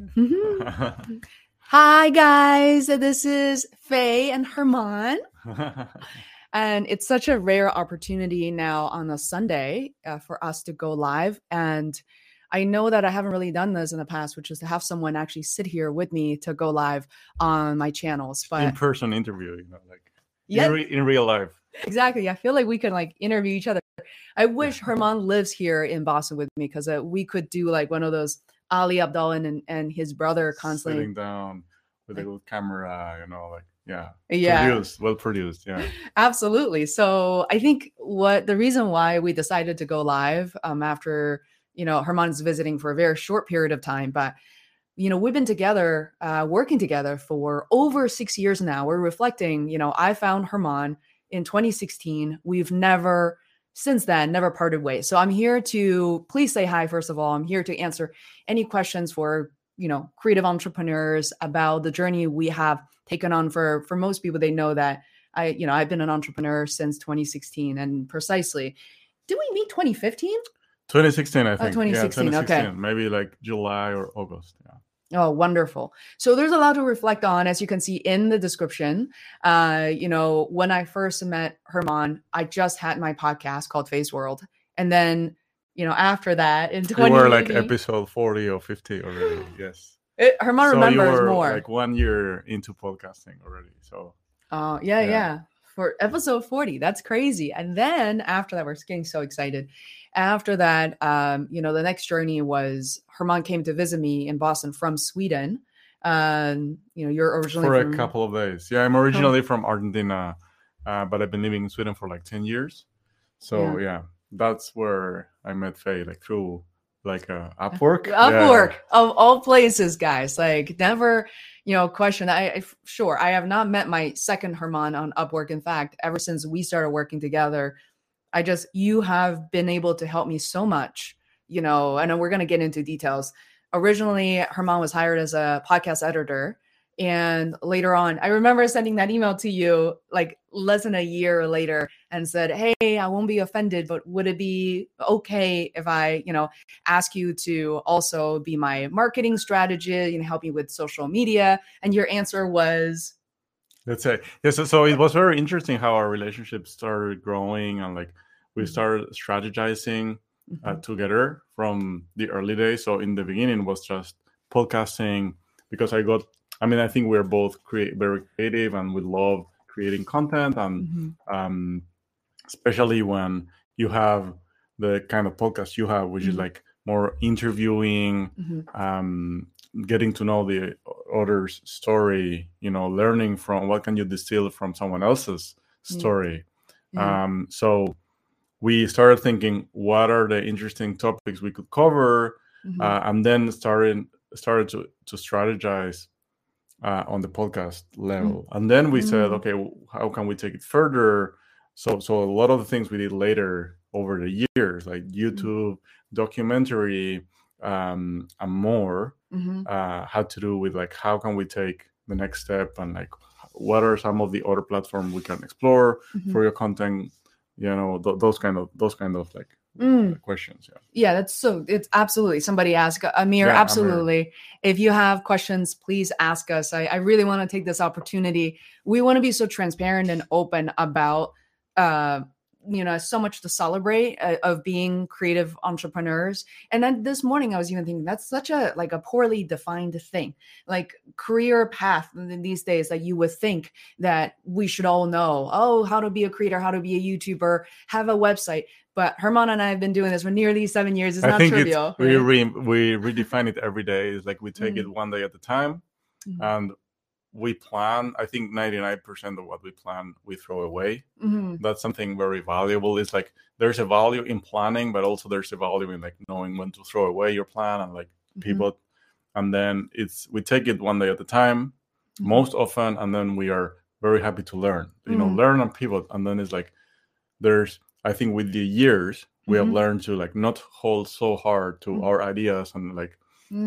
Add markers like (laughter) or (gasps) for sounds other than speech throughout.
Mhm. (laughs) Hi, guys. This is Faye and Herman. (laughs) And it's such a rare opportunity now on a Sunday uh, for us to go live. And I know that I haven't really done this in the past, which is to have someone actually sit here with me to go live on my channels. in person interview, you know, like yeah, in, re- in real life. exactly. I feel like we can like interview each other. I wish (laughs) Herman lives here in Boston with me because uh, we could do like one of those Ali Abdaal and, and his brother constantly. Sitting down with a good camera, you know, like yeah, Yeah. produced, well produced, yeah. Absolutely. So I think what the reason why we decided to go live um, after you know Herman's visiting for a very short period of time, but you know we've been together, uh, working together for over six years now. We're reflecting. You know, I found Herman in 2016. We've never since then never parted ways. So I'm here to please say hi first of all. I'm here to answer any questions for you know creative entrepreneurs about the journey we have taken on for for most people they know that I, you know, I've been an entrepreneur since 2016 and precisely. Did we meet 2015? 2016, I oh, think. 2016, yeah, okay. Maybe like July or August. Yeah. Oh, wonderful. So there's a lot to reflect on, as you can see in the description. Uh, you know, when I first met Herman, I just had my podcast called Faye's World. And then, you know, after that in You 20 were like episode 40 or 50 already. (gasps) Yes. it, Herman so remembers more. like one year into podcasting already. So Oh, yeah, yeah, Yeah. For episode 40. That's crazy. And then after that, we're getting so excited. After that, um, you know, the next journey was Herman came to visit me in Boston from Sweden. Um, you know, you're originally for from, a couple of days. Yeah, I'm originally from Argentina, uh, but I've been living in Sweden for like 10 years. So yeah, that's where I met Faye, like through like uh, Upwork. Yeah. Upwork of all places, guys. Like never, you know, question. I, I sure I have not met my second Herman on Upwork. In fact, ever since we started working together, I just you have been able to help me so much. You know, and we're gonna get into details. Originally, Herman was hired as a podcast editor. And later on, I remember sending that email to you like less than a year later and said, Hey, I won't be offended, but would it be okay if I, you know, ask you to also be my marketing strategist, know, help me with social media. And your answer was, Let's say yes. So, so it was very interesting how our relationship started growing and like we Mhm. started strategizing uh, Mhm, together from the early days. So in the beginning was just podcasting because I got. I mean, I think we're both create very creative and we love creating content and mhm, um, especially when you have the kind of podcast you have, which is Mhm. like more interviewing, mhm, um, getting to know the other's story, you know, learning from what can you distill from someone else's story. Um, so we started thinking, what are the interesting topics we could cover, mhm, uh, and then started started to to strategize uh, on the podcast level. And then we said, Mm. okay, how can we take it further? So so a lot of the things we did later over the years, like YouTube, documentary, um, and more, mhm, uh, had to do with like how can we take the next step and like what are some of the other platforms we can explore mhm. for your content you know th- those kind of those kind of like Mm. questions yeah Yeah, that's so it's absolutely somebody ask Amir, Yeah, Amir. absolutely. If you have questions, please ask us. I, I really want to take this opportunity. We want to be so transparent and open about uh you know so much to celebrate uh, of being creative entrepreneurs and then this morning i was even thinking that's such a like a poorly defined thing like career path in these days that you would think that we should all know oh how to be a creator how to be a youtuber have a website but Herman and I have been doing this for nearly seven years. It's i not trivial. it's we re- we redefine it every day it's like we take Mhm. it one day at a time Mhm. and we plan i think 99% of what we plan we throw away Mhm. that's something very valuable it's like there's a value in planning but also there's a value in like knowing when to throw away your plan and like Mhm. pivot and then it's we take it one day at a time Mhm. most often and then we are very happy to learn you know Mhm. learn and pivot and then it's like there's i think with the years we have learned to like not hold so hard to Mhm. our ideas and like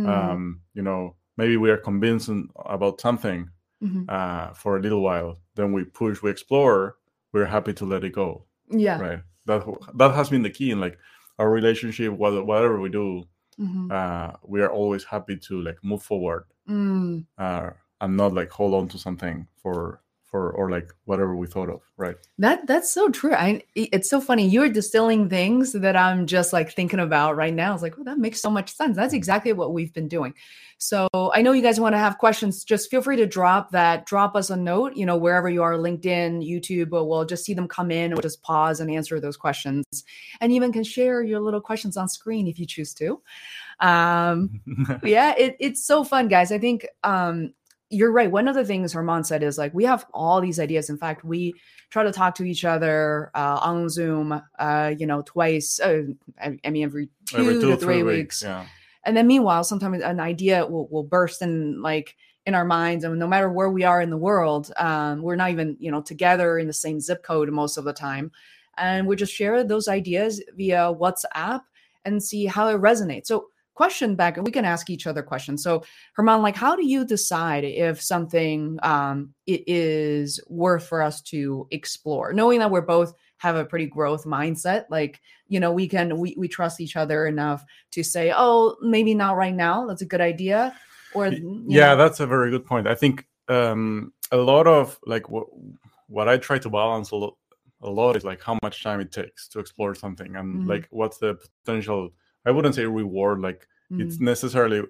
um you know maybe we are convinced about something Mhm. uh for a little while then we push we explore we're happy to let it go yeah. right that that has been the key in like our relationship whatever we do Mhm. uh, we are always happy to like move forward Mm. uh, and not like hold on to something for for or like whatever we thought of, right? That that's so true. I it's so funny. You're distilling things that I'm just like thinking about right now. It's like, oh, that makes so much sense. That's exactly what we've been doing. So I know you guys want to have questions. Just feel free to drop that. Drop us a note. You know, wherever you are, LinkedIn, YouTube. But we'll just see them come in. We'll just pause and answer those questions, and even can share your little questions on screen if you choose to. Um, (laughs) yeah, it, it's so fun, guys. I think um, you're right. One of the things Herman said is like we have all these ideas. In fact, we try to talk to each other uh, on Zoom. Uh, you know, twice. Uh, I, I mean, every two, Every to three weeks. Yeah. And then meanwhile, sometimes an idea will, will burst in like in our minds, and no matter where we are in the world, um, we're not even you know together in the same zip code most of the time, and we just share those ideas via WhatsApp and see how it resonates. So question back and we can ask each other questions. So herman like how do you decide if something um it is worth for us to explore? Knowing that we're both have a pretty growth mindset like you know we can we, we trust each other enough to say oh maybe not right now that's a good idea or yeah know, that's a very good point. I think um a lot of like what what i try to balance a lot a lot is like how much time it takes to explore something and Mhm. like what's the potential i wouldn't say reward like mm, it's necessarily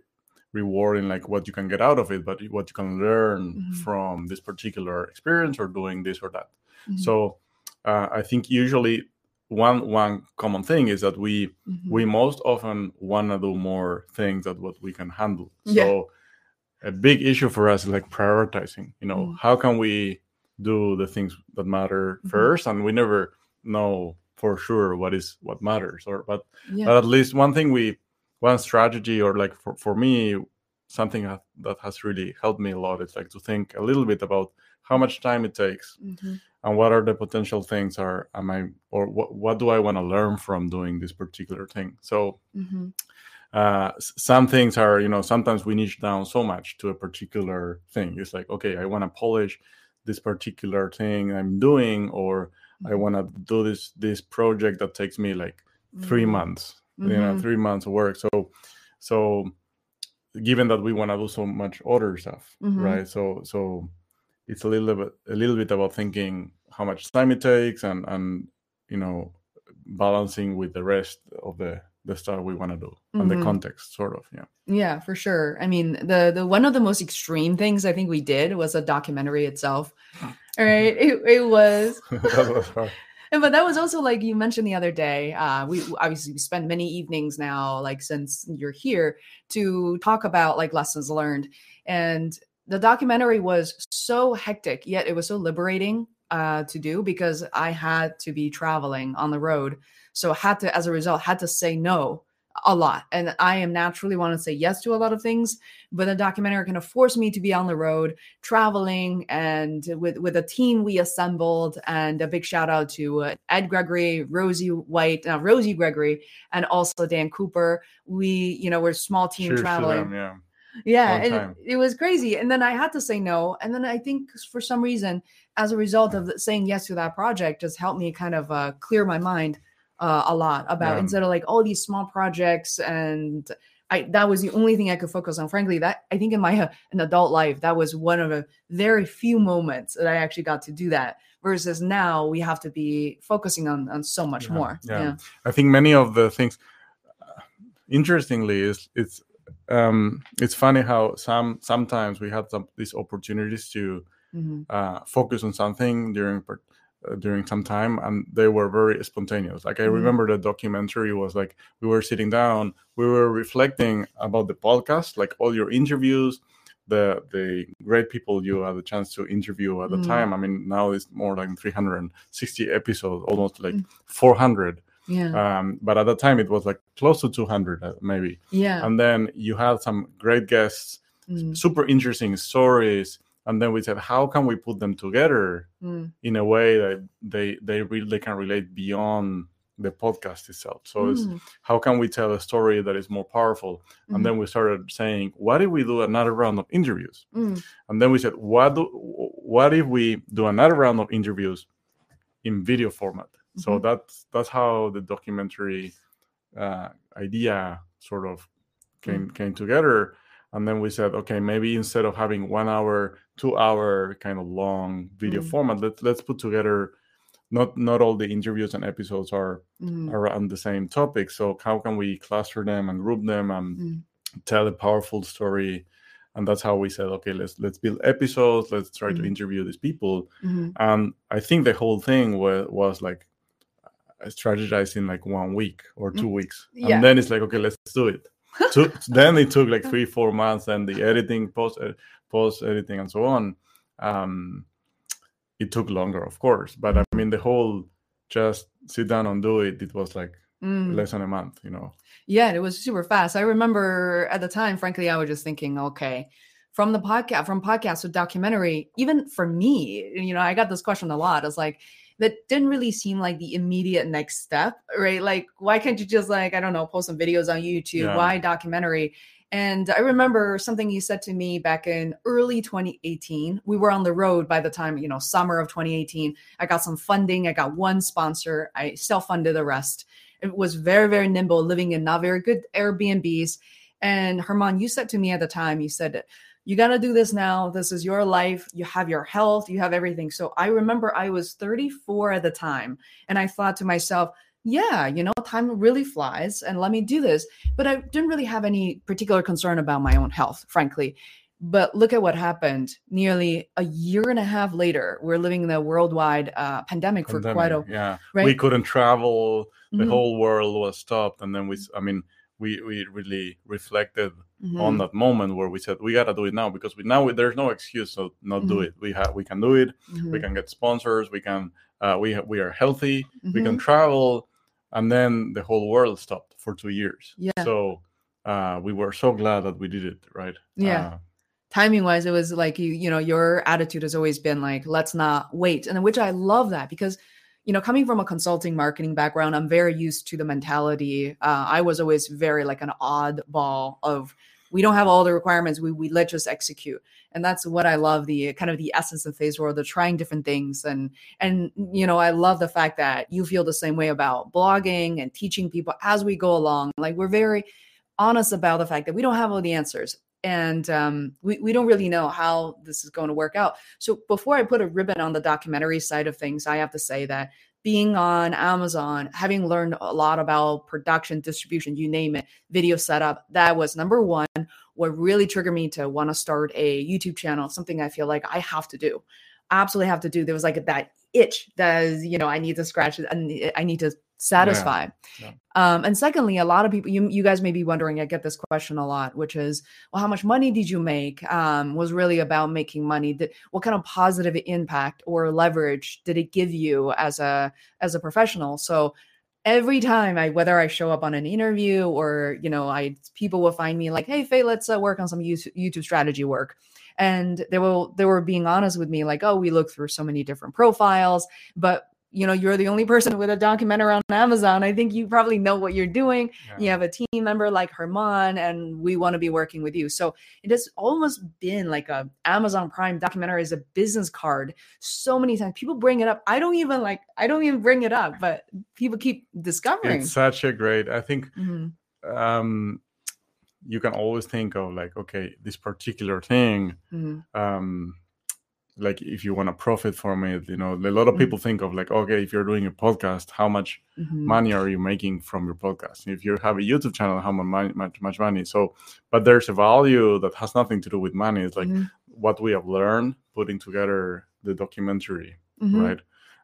rewarding like what you can get out of it but what you can learn Mhm. from this particular experience or doing this or that mhm, so uh, i think usually one one common thing is that we mhm, we most often want to do more things than what we can handle Yeah. so a big issue for us is like prioritizing you know Mm. how can we do the things that matter Mhm. first and we never know for sure what is what matters or but yeah. but at least one thing we one strategy or like for, for me something that, that has really helped me a lot is like to think a little bit about how much time it takes mhm, and what are the potential things are am i or what, what do i want to learn from doing this particular thing? So mhm, uh some things are you know sometimes we niche down so much to a particular thing. It's like okay i want to polish this particular thing i'm doing or i want to do this this project that takes me like three mhm, months you know mhm, three months of work. So so given that we want to do so much other stuff Mhm. right? So so it's a little bit a little bit about thinking how much time it takes and and you know balancing with the rest of the the stuff we want to do and Mhm. the context sort of yeah Yeah, for sure. I mean, the the one of the most extreme things I think we did was a documentary itself. All (laughs) right, it, it was, (laughs) was and- (laughs) but that was also like you mentioned the other day. Uh, we obviously we spend many evenings now, like since you're here, to talk about like lessons learned, and the documentary was so hectic, yet it was so liberating uh, to do because I had to be traveling on the road, so I had to, as a result, had to say no a lot. And i am naturally want to say yes to a lot of things but the documentary kind of forced me to be on the road traveling and with with a team we assembled. And a big shout out to uh, ed gregory rosie white uh, rosie gregory and also dan cooper. We you know we're a small team Cheers traveling them, yeah. Yeah and time. it was crazy. And then i had to say no. And then i think for some reason as a result of saying yes to that project just helped me kind of uh, clear my mind uh, a lot about Yeah. instead of like all these small projects and I that was the only thing I could focus on. Frankly, that I think in my uh, in adult life that was one of the very few moments that I actually got to do that. Versus now we have to be focusing on on so much Yeah, more. yeah. Yeah. I think many of the things, uh, interestingly, is it's um, it's funny how some sometimes we had some these opportunities to Mhm. uh, focus on something during uh, during some time, and they were very spontaneous. Like I Mhm. remember the documentary was like we were sitting down, we were reflecting about the podcast, like all your interviews. The, the great people you had the chance to interview at the Mhm. time. I mean, now it's more like 360 episodes, almost like Mm. 400 Yeah. um, but at the time it was like close to 200 uh, maybe yeah. and then you had some great guests Mm, super interesting stories and then we said how can we put them together mm, in a way that they they really can relate beyond the podcast itself? So it's mm, how can we tell a story that is more powerful? And then we started saying what if we do another round of interviews? Mm, and then we said what do, what if we do another round of interviews in video format? So Mhm. that's that's how the documentary uh, idea sort of came mm. came together and then we said okay maybe instead of having one hour two hour kind of long video mm. format let's let's put together not not all the interviews and episodes are mm. around the same topic so how can we cluster them and group them and mm. tell a powerful story and that's how we said okay let's let's build episodes let's try to mm. interview these people mm-hmm. and i think the whole thing was, was like strategized in like one week or two mm. weeks yeah. and then it's like okay let's do it (laughs) took, then it took like three four months and the editing post uh, post editing and so on um it took longer of course but i mean the whole just sit down and do it it was like mm. less than a month you know? Yeah it was super fast. I remember at the time frankly i was just thinking okay from the podcast from podcast to documentary even for me you know i got this question a lot. It's like that didn't really seem like the immediate next step, right? Like, why can't you just like, I don't know, post some videos on YouTube? Yeah. Why documentary? And I remember something you said to me back in early 2018. We were on the road by the time, you know, summer of 2018. I got some funding. I got one sponsor. I self funded the rest. It was very, very nimble, living in not very good Airbnbs. And Herman, you said to me at the time, you said, you got to do this now. This is your life. You have your health, you have everything. So I remember I was 34 at the time. And I thought to myself, yeah, you know, time really flies and let me do this. But I didn't really have any particular concern about my own health, frankly. But look at what happened. Nearly a year and a half later, we're living in a worldwide uh, pandemic, pandemic for quite a while. yeah. Right? We couldn't travel. The mm-hmm. whole world was stopped, and then we. I mean, we we really reflected mm-hmm. on that moment where we said we gotta do it now because we now there's no excuse to not mm-hmm. do it. We have we can do it. Mm-hmm. We can get sponsors. We can uh, we ha- we are healthy. We can mm-hmm. travel, and then the whole world stopped for two years. Yeah. So uh, we were so glad that we did it. Right. Yeah. Uh, timing wise it was like you you know your attitude has always been like let's not wait and which i love that because you know, coming from a consulting marketing background, I'm very used to the mentality. Uh, I was always very like an oddball of we don't have all the requirements. We we let just execute, and that's what I love the kind of the essence of Faye's World. The trying different things, and and you know I love the fact that you feel the same way about blogging and teaching people as we go along. Like we're very honest about the fact that we don't have all the answers and um, we, we don't really know how this is going to work out. So before I put a ribbon on the documentary side of things, I have to say that being on Amazon, having learned a lot about production, distribution, you name it, video setup, that was number one. What really triggered me to want to start a YouTube channel, something I feel like I have to do, absolutely have to do. There was like that itch that is, you know, I need to scratch it and I need to satisfy. Yeah. Yeah. Um, and secondly, a lot of people, you, you guys may be wondering, I get this question a lot, which is, well, how much money did you make? Um, was really about making money. Did, what kind of positive impact or leverage did it give you as a, as a professional? So every time I, whether I show up on an interview or, you know, I, people will find me like, Hey, Faye, let's uh, work on some YouTube strategy work and they will they were being honest with me like oh we look through so many different profiles but you know you're the only person with a documentary on amazon i think you probably know what you're doing yeah. you have a team member like herman and we want to be working with you so it has almost been like a amazon prime documentary is a business card so many times people bring it up i don't even like i don't even bring it up but people keep discovering it's such a great i think mm-hmm. um you can always think of like okay this particular thing mm-hmm. um like if you want to profit from it you know a lot of mm-hmm. people think of like okay if you're doing a podcast how much mm-hmm. money are you making from your podcast if you have a youtube channel how much money, much, much money so but there's a value that has nothing to do with money it's like mm-hmm. what we have learned putting together the documentary mm-hmm. right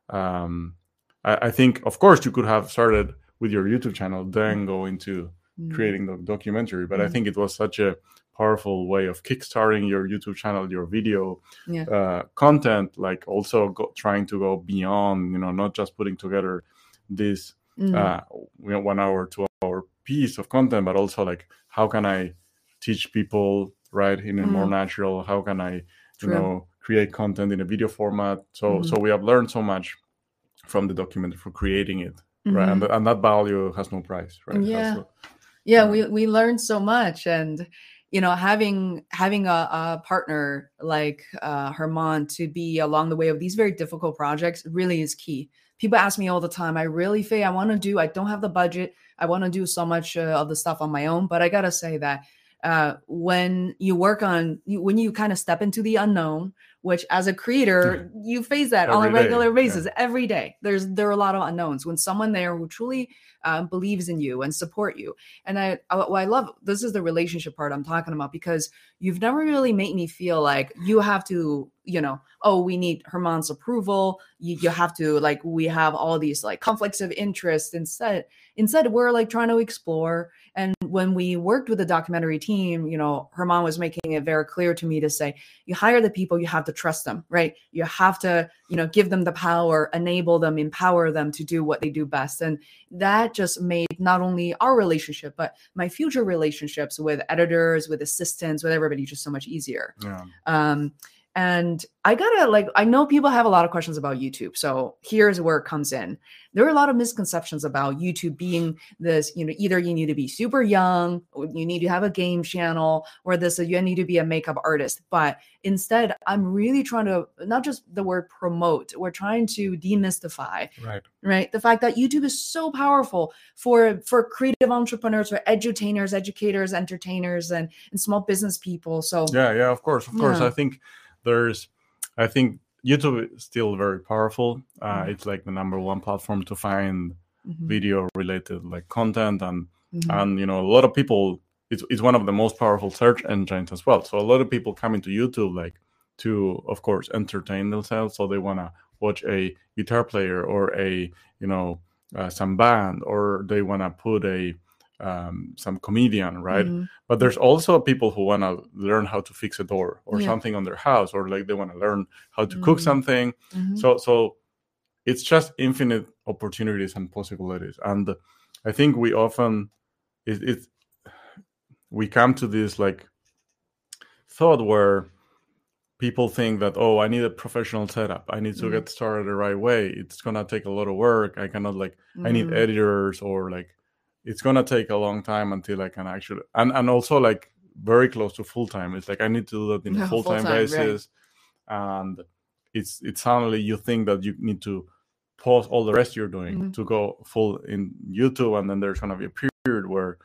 um I, I, think of course you could have started with your youtube channel then mm-hmm. go into mm-hmm. creating the documentary but i think it was such a powerful way of kickstarting your YouTube channel, your video yeah. uh, content, like also go, trying to go beyond, you know, not just putting together this mm. uh, you know, one hour, two hour piece of content, but also like how can I teach people right in a mm. more natural? How can I, you True. know, create content in a video format? So mm. so we have learned so much from the document for creating it, mm-hmm. right? And, mm-hmm. and that value has no price, right? Yeah. yeah, we we learned so much and you know having having a, a partner like uh, Herman to be along the way of these very difficult projects really is key people ask me all the time, I really, Faye, I want to do, I don't have the budget. I want to do so much uh, of the stuff on my own. But I got to say that uh, when you work on, when you kind of step into the unknown, which as a creator you face that every on a regular day. basis yeah. every day. There's there are a lot of unknowns. When someone there who truly uh, believes in you and support you. And I, I i love this is the relationship part i'm talking about because you've never really made me feel like you have to you know oh we need Germán's approval. You, you have to like we have all these like conflicts of interest instead instead we're like trying to explore. And when we worked with the documentary team, you know, Germán was making it very clear to me to say, you hire the people, you have to trust them, right? You have to, you know, give them the power, enable them, empower them to do what they do best. And that just made not only our relationship, but my future relationships with editors, with assistants, with everybody just so much easier. Yeah. Um, and I gotta like, I know people have a lot of questions about YouTube. So here's where it comes in. There are a lot of misconceptions about YouTube being this, you know, either you need to be super young, or you need to have a game channel, or this, you need to be a makeup artist. But instead, I'm really trying to not just the word promote, we're trying to demystify, right? Right. The fact that YouTube is so powerful for for creative entrepreneurs, for edutainers, educators, entertainers, and, and small business people. So yeah, yeah, of course, of course. I think there's i think youtube is still very powerful uh, mm-hmm. it's like the number one platform to find mm-hmm. video related like content and mm-hmm. and you know a lot of people it's, it's one of the most powerful search engines as well so a lot of people come into youtube like to of course entertain themselves so they want to watch a guitar player or a you know uh, some band or they want to put a um, some comedian, right? Mm-hmm. But there's also people who want to learn how to fix a door or yeah. something on their house, or like they want to learn how to mm-hmm. cook something. Mm-hmm. So, so it's just infinite opportunities and possibilities. And I think we often it, it we come to this like thought where people think that oh i need a professional setup i need to mm-hmm. get started the right way it's gonna take a lot of work i cannot like i need mm-hmm. editors or like it's gonna take a long time until I can actually and and also like very close to full time. It's like I need to do that in a full time basis, right. and it's it's suddenly you think that you need to pause all the rest you're doing mm-hmm. to go full in YouTube, and then there's gonna be a period where,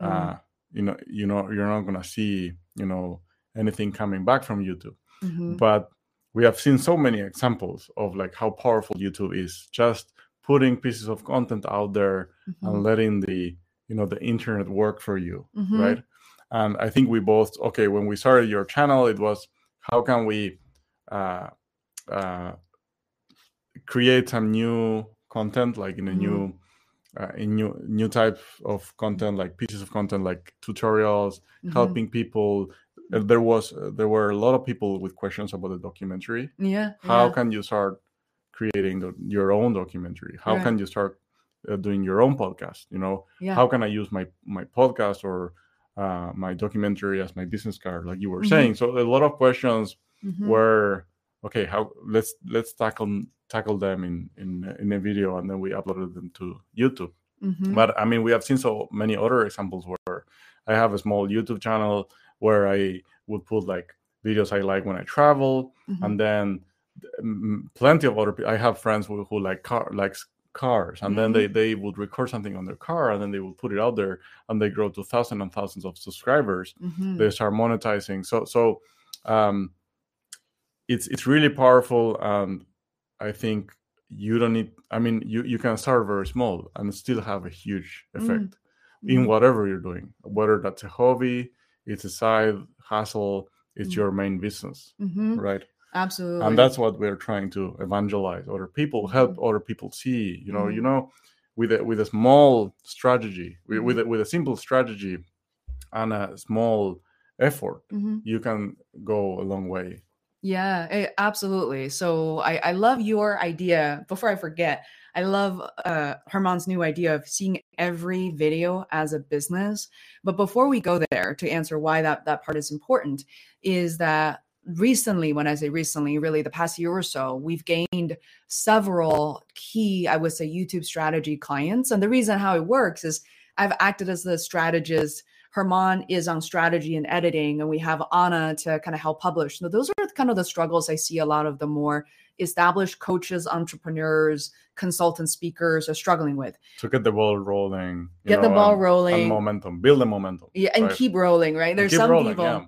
uh, mm-hmm. uh, you know, you know, you're not gonna see you know anything coming back from YouTube, mm-hmm. but we have seen so many examples of like how powerful YouTube is just putting pieces of content out there mm-hmm. and letting the you know the internet work for you mm-hmm. right and i think we both okay when we started your channel it was how can we uh, uh, create some new content like in a mm-hmm. new uh, in new new type of content like pieces of content like tutorials mm-hmm. helping people there was there were a lot of people with questions about the documentary yeah how yeah. can you start creating the, your own documentary how right. can you start uh, doing your own podcast you know yeah. how can i use my my podcast or uh, my documentary as my business card like you were mm-hmm. saying so a lot of questions mm-hmm. were okay how let's let's tackle tackle them in in in a video and then we uploaded them to youtube mm-hmm. but i mean we have seen so many other examples where i have a small youtube channel where i would put like videos i like when i travel mm-hmm. and then plenty of other people. I have friends who, who like car likes cars, and mm-hmm. then they mm-hmm. they would record something on their car, and then they would put it out there, and they grow to thousands and thousands of subscribers. Mm-hmm. They start monetizing. So so, um, it's it's really powerful, and I think you don't need. I mean, you you can start very small and still have a huge effect mm-hmm. in whatever you're doing, whether that's a hobby, it's a side hustle, it's mm-hmm. your main business, mm-hmm. right? Absolutely and that's what we're trying to evangelize other people help mm-hmm. other people see you know mm-hmm. you know with a with a small strategy with with mm-hmm. a, with a simple strategy and a small effort mm-hmm. you can go a long way yeah it, absolutely so I, I love your idea before i forget i love uh Germán's new idea of seeing every video as a business but before we go there to answer why that that part is important is that recently, when I say recently, really the past year or so, we've gained several key, I would say, YouTube strategy clients. And the reason how it works is I've acted as the strategist. Herman is on strategy and editing, and we have Anna to kind of help publish. So those are kind of the struggles I see a lot of the more established coaches, entrepreneurs, consultant speakers are struggling with. To get the ball rolling. Get know, the ball and, rolling. And momentum. Build the momentum. Yeah, and right? keep rolling, right? There's some rolling, people. Yeah.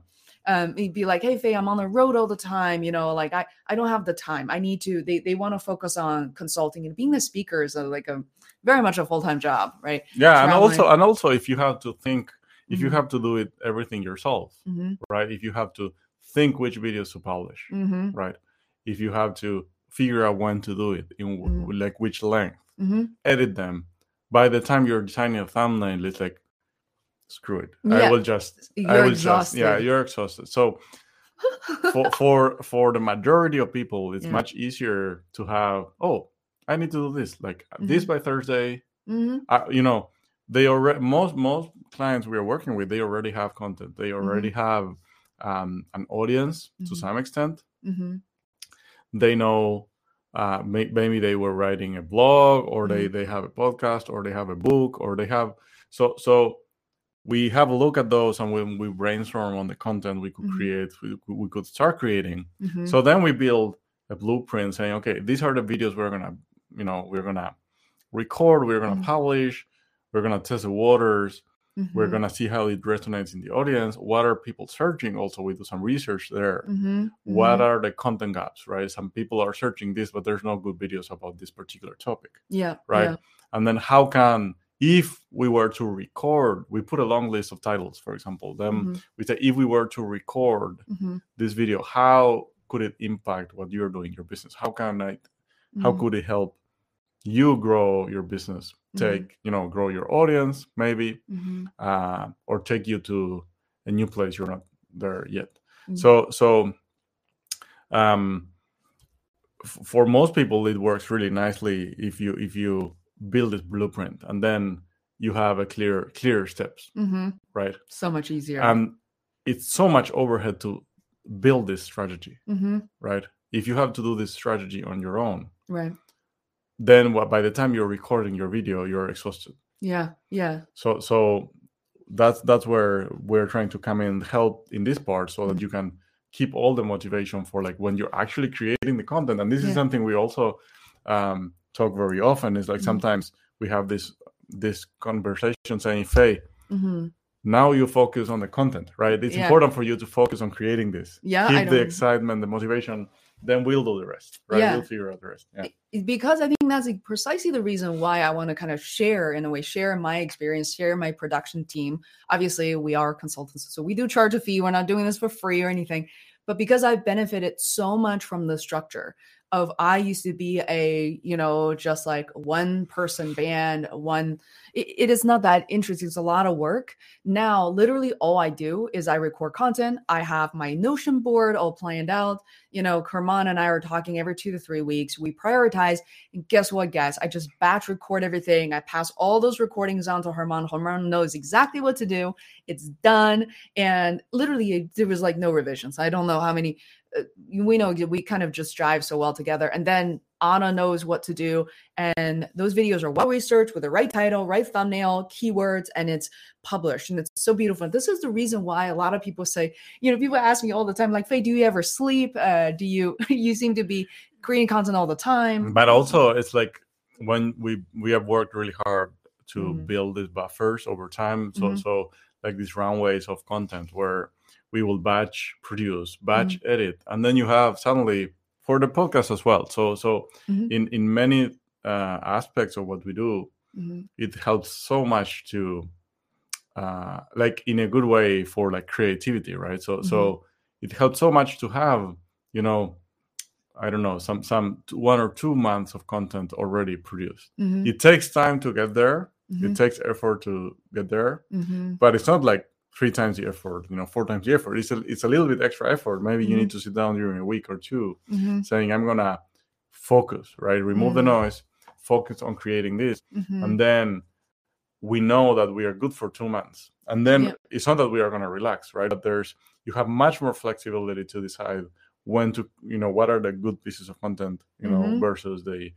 Um, he'd be like, "Hey, Faye, I'm on the road all the time. You know, like I, I don't have the time. I need to. They, they want to focus on consulting and being a speaker is a, like a very much a full time job, right? Yeah, Traveling. and also, and also, if you have to think, if mm-hmm. you have to do it everything yourself, mm-hmm. right? If you have to think which videos to publish, mm-hmm. right? if you have to figure out when to do it in mm-hmm. like which length mm-hmm. edit them by the time you're designing a thumbnail it's like screw it yeah. i will just you're i will exhausted. just yeah you're exhausted so (laughs) for for for the majority of people it's yeah. much easier to have oh i need to do this like mm-hmm. this by thursday mm-hmm. I, you know they already most most clients we are working with they already have content they already mm-hmm. have um, an audience to mm-hmm. some extent they know uh, maybe they were writing a blog or they mm-hmm. they have a podcast or they have a book or they have so so we have a look at those and when we brainstorm on the content we could mm-hmm. create we, we could start creating mm-hmm. so then we build a blueprint saying okay these are the videos we're gonna you know we're gonna record we're gonna mm-hmm. publish we're gonna test the waters Mm-hmm. We're gonna see how it resonates in the audience. What are people searching? Also, we do some research there. Mm-hmm. What mm-hmm. are the content gaps? Right? Some people are searching this, but there's no good videos about this particular topic. Yeah. Right. Yeah. And then how can if we were to record, we put a long list of titles, for example. Then mm-hmm. we say if we were to record mm-hmm. this video, how could it impact what you're doing, your business? How can I? How mm-hmm. could it help you grow your business mm-hmm. take you know grow your audience maybe mm-hmm. uh, or take you to a new place you're not there yet mm-hmm. so so um f- for most people it works really nicely if you if you build this blueprint and then you have a clear clear steps mm-hmm. right so much easier and it's so much overhead to build this strategy mm-hmm. right if you have to do this strategy on your own right then what by the time you're recording your video you're exhausted yeah yeah so so that's that's where we're trying to come in help in this part so mm-hmm. that you can keep all the motivation for like when you're actually creating the content and this yeah. is something we also um, talk very often is like mm-hmm. sometimes we have this this conversation saying faye mm-hmm. now you focus on the content right it's yeah. important for you to focus on creating this yeah keep the excitement the motivation then we'll do the rest right yeah. we'll figure out the rest yeah because i think that's precisely the reason why i want to kind of share in a way share my experience share my production team obviously we are consultants so we do charge a fee we're not doing this for free or anything but because i've benefited so much from the structure of I used to be a, you know, just like one person band, one it, it is not that interesting. It's a lot of work. Now, literally all I do is I record content. I have my Notion board all planned out. You know, Herman and I are talking every two to three weeks. We prioritize. And guess what, guys? I just batch record everything. I pass all those recordings on to Herman. Herman knows exactly what to do. It's done. And literally, there was like no revisions. I don't know how many we know we kind of just drive so well together. And then Anna knows what to do. And those videos are well researched with the right title, right thumbnail, keywords, and it's published. And it's so beautiful. This is the reason why a lot of people say, you know, people ask me all the time, like, Faye, do you ever sleep? Uh, do you, (laughs) you seem to be creating content all the time. But also, it's like when we, we have worked really hard to mm-hmm. build these buffers over time. So, mm-hmm. so like these runways of content where we will batch produce, batch mm-hmm. edit, and then you have suddenly for the podcast as well. So so mm-hmm. in in many uh, aspects of what we do, mm-hmm. it helps so much to uh, like in a good way for like creativity, right? So so mm-hmm. it helps so much to have you know I don't know some some one or two months of content already produced. Mm-hmm. It takes time to get there. It mm-hmm. takes effort to get there, but it's not like three times the effort, you know, four times the effort. It's a it's a little bit extra effort. Maybe mm-hmm. you need mm-hmm. to sit down during a week or 2 mm-hmm. saying, I'm gonna focus, right? Remove the mm-hmm. noise, focus on creating this. Mm-hmm. And then we know that we are good for two months. And then yeah. it's not that we are gonna relax, right? But there's you have much more flexibility to decide when to, you know, what are the good pieces of content, you know, mm-hmm. versus the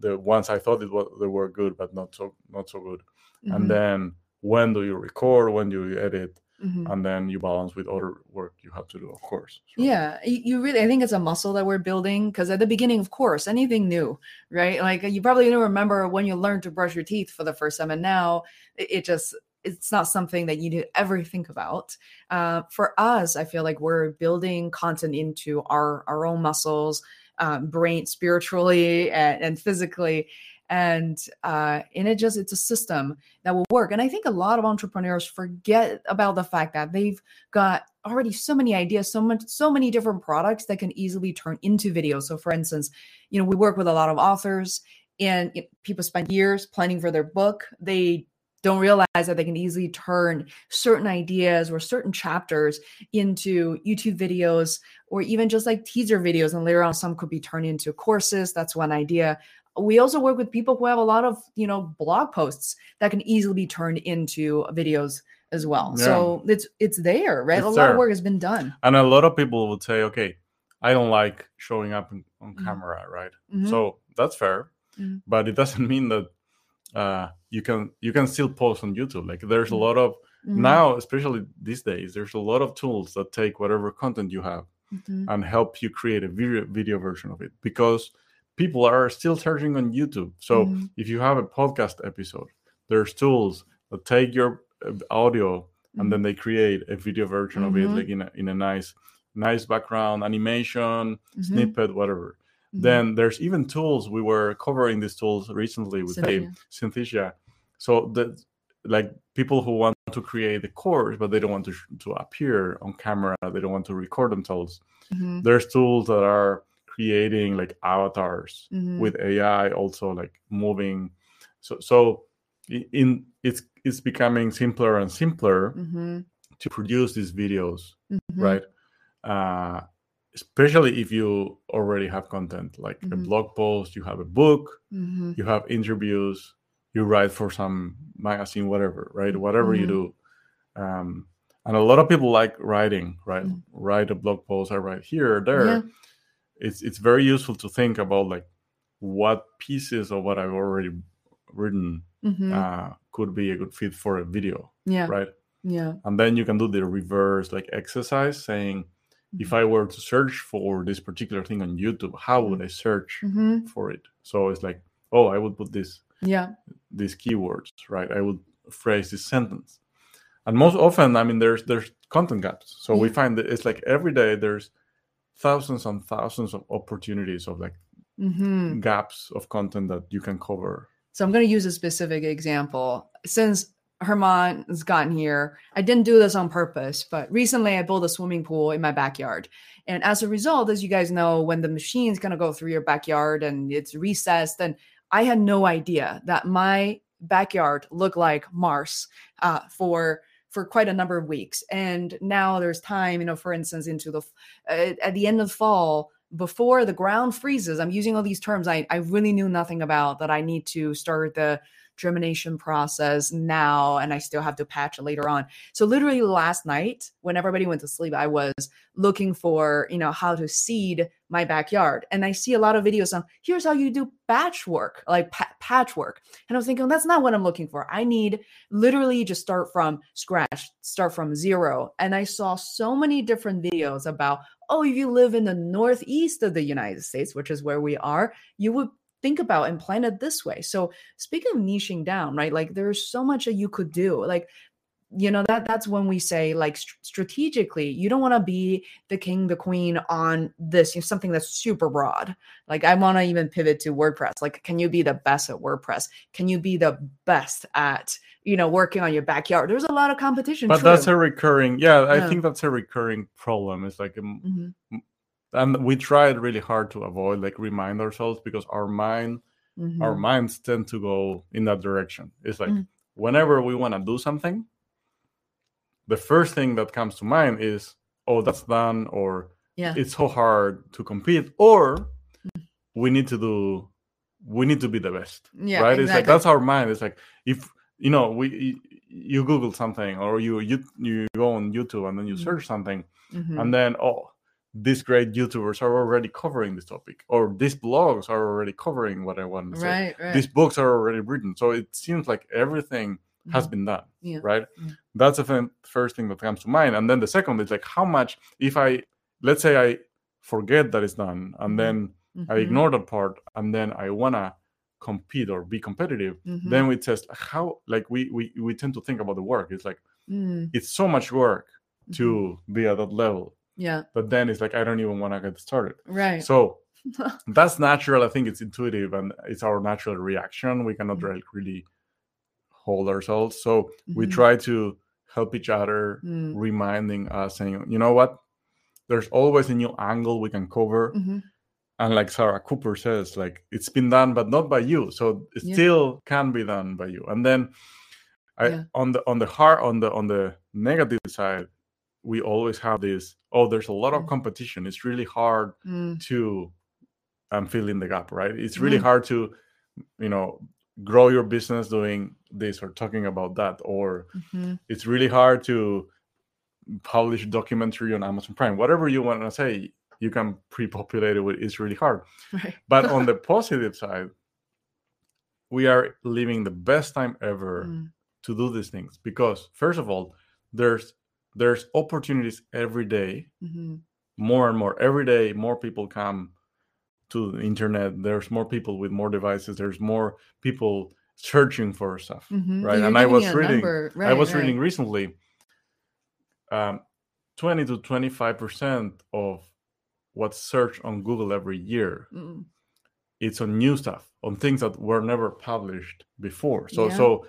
the ones I thought it was they were good but not so not so good. And then when do you record when do you edit Mhm. and then you balance with other work you have to do of course So- Yeah, you really, I think it's a muscle that we're building because at the beginning, of course, anything new, right? Like you probably don't remember when you learned to brush your teeth for the first time, and now it, just, it's not something that you need to ever think about. Uh, for us, I feel like we're building content into our our own muscles, um, brain, spiritually and, and physically. And uh, and it just it's a system that will work. And I think a lot of entrepreneurs forget about the fact that they've got already so many ideas, so much, so many different products that can easily turn into videos. So, for instance, you know, we work with a lot of authors, and you know, people spend years planning for their book. They don't realize that they can easily turn certain ideas or certain chapters into YouTube videos or even just like teaser videos. And later on, some could be turned into courses. That's one idea. We also work with people who have a lot of, you know, blog posts that can easily be turned into videos as well. Yeah. So it's it's there, right? It's a lot there. of work has been done. and a lot of people would say okay i don't like showing up in, on Mhm. camera right Mhm. so that's fair Mhm. but it doesn't mean that uh, you can you can still post on youtube like there's a Mhm. lot of Mhm. now especially these days there's a lot of tools that take whatever content you have Mhm. and help you create a video video version of it because people are still searching on youtube so Mhm. if you have a podcast episode there's tools that take your uh, audio and then they create a video version of it Mhm. like in a, in a nice nice background animation Mhm. snippet whatever then there's even tools we were covering these tools recently with Dave Synthesia. So that like people who want to create the course but they don't want to sh- to appear on camera, they don't want to record themselves. There's tools that are creating like avatars Mhm. with AI also like moving. So so in it's it's becoming simpler and simpler Mhm. to produce these videos, Mhm. right? Uh especially if you already have content like a Mhm. blog post, you have a book, Mhm. you have interviews you write for some magazine whatever right whatever you Mhm. do um, and a lot of people like writing right Mm. write a blog post i write here or there Yeah. It's it's very useful to think about like what pieces of what i've already written Mhm. uh, could be a good fit for a video yeah. right Yeah. and then you can do the reverse like exercise saying if Mm-hmm. i were to search for this particular thing on youtube how would i search Mhm. for it so it's like oh i would put this Yeah. these keywords right i would phrase this sentence and most often i mean there's there's content gaps so we find that it's like every day there's thousands and thousands of opportunities of like hmm gaps of content that you can cover So I'm going to use a specific example. Since Herman has gotten here, I didn't do this on purpose, but recently I built a swimming pool in my backyard. And as a result, as you guys know, when the machine's going to go through your backyard and it's recessed, and I had no idea that my backyard looked like Mars uh, for for quite a number of weeks. And now there's time, you know, for instance, into the uh, at the end of fall before the ground freezes. I'm using all these terms I, I really knew nothing about that I need to start the germination process now and I still have to patch later on. So literally last night when everybody went to sleep I was looking for, you know, how to seed my backyard and I see a lot of videos on here's how you do patchwork, like pa- patchwork. And I was thinking that's not what I'm looking for. I need literally just start from scratch, start from zero. And I saw so many different videos about oh, if you live in the northeast of the United States, which is where we are, you would think about and plan it this way. So speaking of niching down, right? Like there's so much that you could do. Like, you know, that that's when we say like st- strategically, you don't want to be the king, the queen on this, you know, something that's super broad. Like I want to even pivot to WordPress. Like, can you be the best at WordPress? Can you be the best at, you know, working on your backyard? There's a lot of competition. but true. that's a recurring yeah i Yeah. think that's a recurring problem it's like um, Mhm, and we tried really hard to avoid like remind ourselves because our mind our mhm, minds tend to go in that direction it's like Mhm. whenever we want to do something the first thing that comes to mind is oh that's done or Yeah. it's so hard to compete or we need to do we need to be the best Yeah. right it's like that's our mind it's like if you know we you google something or you you, you go on youtube and then you Mhm. search something Mhm. and then oh these great youtubers are already covering this topic or these blogs are already covering what i want to say right, right. these books are already written so it seems like everything has been done Yeah. right Yeah. that's the first thing that comes to mind and then the second is like how much if i let's say i forget that it's done and then i Mhm. ignore that part and then i want to compete or be competitive Mhm. then we test how like we, we we tend to think about the work it's like Mm, it's so much work to be at that level yeah. But then it's like i don't even want to get started. Right. So (laughs) that's natural. I think it's intuitive and it's our natural reaction. We cannot Mhm. really, hold ourselves. So we Mhm. try to help each other Mm, reminding us saying you know what? There's always a new angle we can cover. Mhm. and like sarah cooper says like it's been done but not by you. So it Yeah. still can be done by you. And then I, Yeah. on the on the heart on the on the negative side we always have this oh there's a lot of Mm. competition. It's really hard Mm, to um, fill in the gap right? It's really Mm. hard to you know grow your business doing this or talking about that or mhm. it's really hard to publish documentary on amazon prime. Whatever you want to say you can pre-populate it with it's really hard. Right. But on the (laughs) positive side we are living the best time ever Mm, to do these things because first of all there's there's opportunities every day mhm. more and more every day more people come to the internet there's more people with more devices there's more people searching for stuff Mhm. right You're and i was reading number. i was right. reading recently um 20 to 25 percent of what's searched on google every year Mm, it's on new stuff on things that were never published before so Yeah. so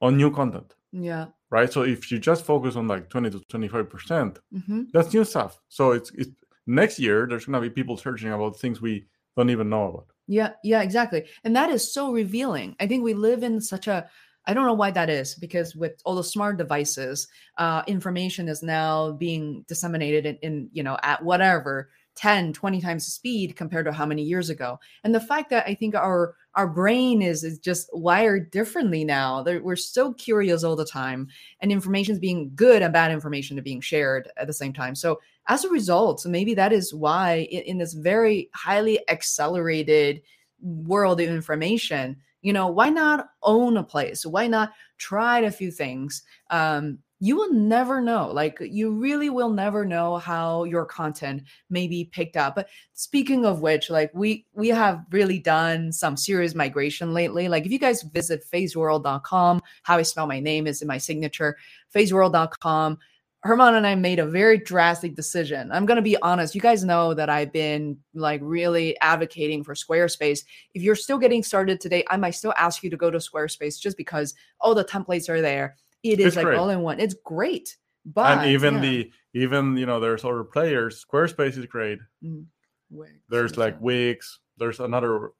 on new content yeah right so if you just focus on like 20 to 25 percent hmm that's new stuff so it's, it's next year there's going to be people searching about things we don't even know about Yeah, yeah, exactly. And that is so revealing. I think we live in such a I don't know why that is because with all the smart devices, uh, information is now being disseminated in, in, you know, at whatever 10, 20 times the speed compared to how many years ago. And the fact that I think our our brain is is just wired differently now. We're so curious all the time, and information is being good and bad information are being shared at the same time. So as a result, maybe that is why in, in this very highly accelerated world of information, you know, why not own a place? Why not try a few things? Um, you will never know. Like you really will never know how your content may be picked up. But speaking of which, like we we have really done some serious migration lately. Like if you guys visit fayesworld.com, how I spell my name is in my signature, fayesworld.com. Herman and I made a very drastic decision. I'm going to be honest. You guys know that I've been like really advocating for Squarespace. If you're still getting started today, I might still ask you to go to Squarespace just because all the templates are there. It is It's like great. all in one. It's great. But and even yeah. the even you know there's other players squarespace is great Mm, Wix there's like so. wix there's another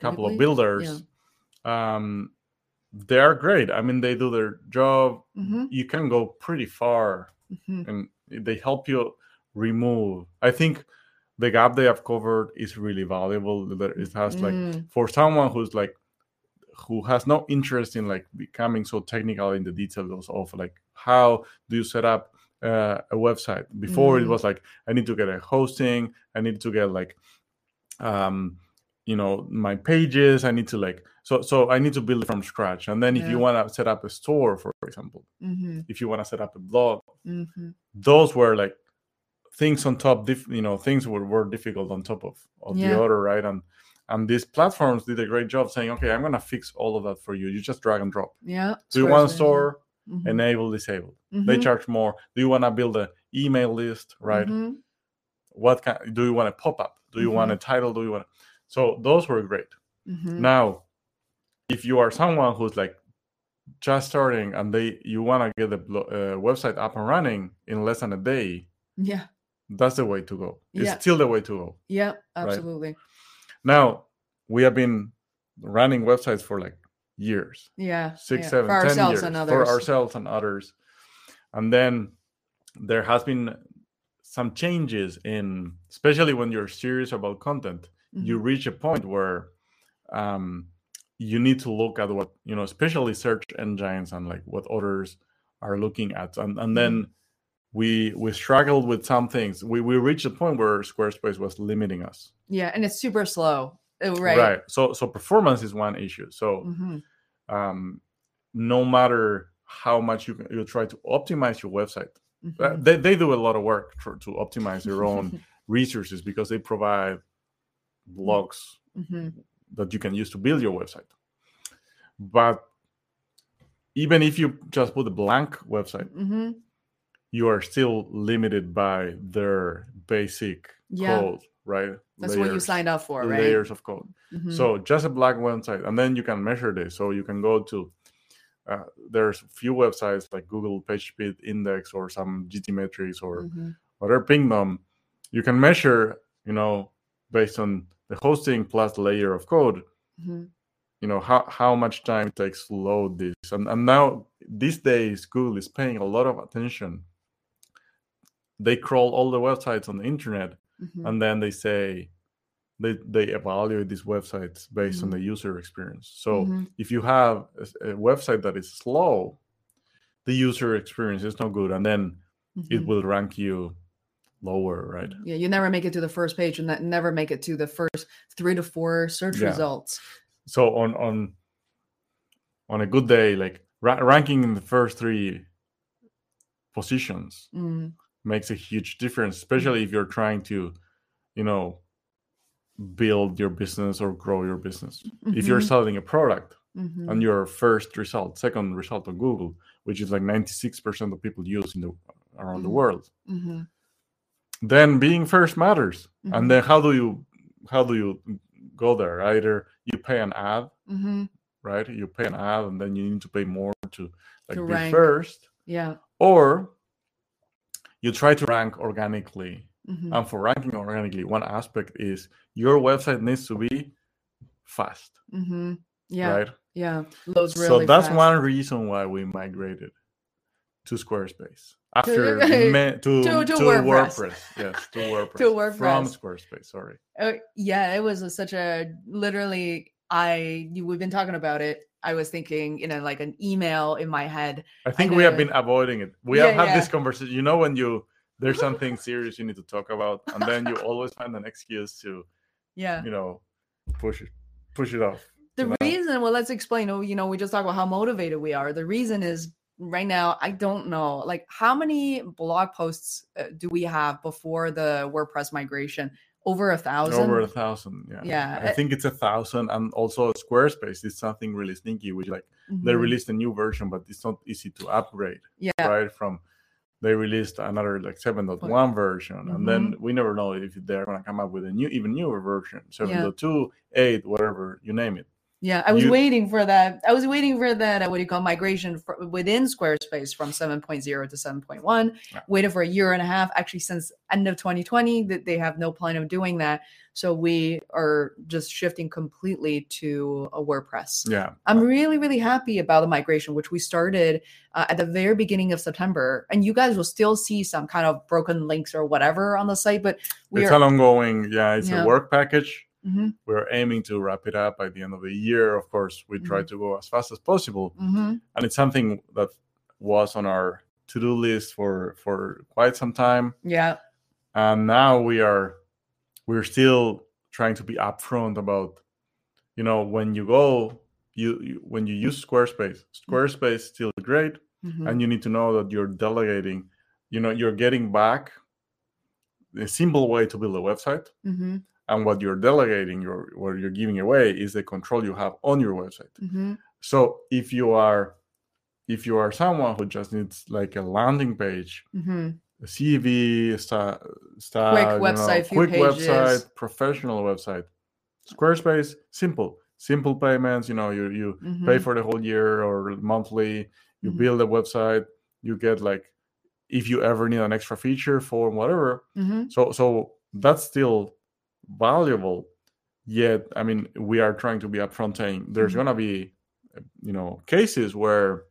couple Weebly? of builders um they are great i mean they do their job Mhm, you can go pretty far mhm. and they help you remove i think the gap they have covered is really valuable that it has like Mm, for someone who's like who has no interest in like becoming so technical in the details of like how do you set up uh, a website before it Mm. was like i need to get a hosting i need to get like um you know my pages i need to like so so i need to build it from scratch and then if you want to set up a store for example mhm, if you want to set up a blog mhm. those were like things on top you know things were, were difficult on top of, of Yeah. the other right and and these platforms did a great job saying okay i'm gonna fix all of that for you you just drag and drop Yeah. do you want a store. Mhm, enable disable they mhm, charge more do you want to build an email list right mhm. what kind do you want a pop-up do you want a title do you want so those were great Mhm. now if you are someone who's like just starting and they you want to get the uh, website up and running in less than a day Yeah. that's the way to go it's Yeah. still the way to go Yeah. Absolutely. Now we have been running websites for like years Yeah. six yeah. seven for ten ourselves years and for ourselves and others and then there has been some changes in especially when you're serious about content you Mhm. reach a point where um, you need to look at what you know especially search engines and like what others are looking at and, and then we we struggled with some things we, we reached a point where squarespace was limiting us Yeah, and it's super slow. uh, Right. so so performance is one issue so Mhm. um, no matter how much you you try to optimize your website, Mhm. uh, they, they do a lot of work to, to optimize their own (laughs) resources because they provide blogs Mhm. that you can use to build your website. But even if you just put a blank website, Mhm. You are still limited by their basic Yeah. code, right? That's what you Layers- signed up for, right? Layers of code. Mhm. So just a blank website, and then you can measure this. So you can go to uh, there's a few websites like Google PageSpeed Index or some GTmetrix or Mhm. other Pingdom. You can measure, you know, based on the hosting plus layer of code, Mhm. you know how, how much time it takes to load this and, and now these days google is paying a lot of attention they crawl all the websites on the internet Mhm. and then they say they they evaluate these websites based on Mhm. the user experience so Mhm. if you have a website that is slow the user experience is not good and then it Mhm. will rank you lower right Yeah, you never make it to the first page and that never make it to the first three to four search Yeah. results. so on on on a good day like ra- ranking in the first three positions Mm. Makes a huge difference especially if you're trying to you know build your business or grow your business if you're Mhm. selling a product Mhm. and your first result second result on google which is like 96% of people use in the around the Mhm. world Mhm. then being first matters and then how do you how do you go there either you pay an ad right you pay an ad and then you need to pay more to like To be rank. first Yeah. or you try to rank organically Mhm. and for ranking organically one aspect is your website needs to be fast Mhm. Yeah. right Yeah. Loads so that's fast. one reason why we migrated to squarespace after (laughs) To- to, to- to, to WordPress. WordPress. yes to (laughs) WordPress To from WordPress. Squarespace sorry Uh, yeah, it was a, such a literally. I we've been talking about it. I was thinking, you know, like an email in my head. I think we have been avoiding it we Yeah, have had yeah. this conversation you know when you there's something (laughs) serious you need to talk about and then you always find an excuse to Yeah. you know push it push it off The you know? reason, well, let's explain. Oh, you know, we just talked about how motivated we are. The reason is right now, I don't know, like how many blog posts uh, do we have before the WordPress migration? Over a thousand. over a thousand yeah Yeah, i think it's a thousand and also squarespace is something really sneaky which like they Mhm. released a new version but it's not easy to upgrade Yeah. right from they released another like 7.1 version and Mm-hmm. then we never know if they're going to come up with a new even newer version 7.2 8 whatever you name it Yeah, I was You- waiting for that. I was waiting for that. uh, What do you call migration fr- within Squarespace from 7.0 to 7.1? Yeah. Waited for a year and a half. Actually, since end of 2020, that they have no plan of doing that. So we are just shifting completely to a WordPress. yeah I'm really, really happy about the migration, which we started uh, at the very beginning of September. And you guys will still see some kind of broken links or whatever on the site, but we it's are. an ongoing yeah it's Yeah. a work package Mhm, we're aiming to wrap it up by the end of the year. Of course we try Mm-hmm. to go as fast as possible. Mhm, and it's something that was on our to-do list for for quite some time. Yeah. and now we are we're still trying to be upfront about you know when you go you, you when you use squarespace squarespace is still great. Mhm, and you need to know that you're delegating you know you're getting back a simple way to build a website. Mhm, and what you're delegating your what you're giving away is the control you have on your website mhm. so if you are if you are someone who just needs like a landing page hmm a cv style Quick you know, website, quick pages. website professional website squarespace simple simple payments you know you you pay Mhm. for the whole year or monthly you Mhm. build a website you get like if you ever need an extra feature form whatever hmm so so that's still valuable yet i mean we are trying to be upfront saying there's Mhm. going to be you know cases where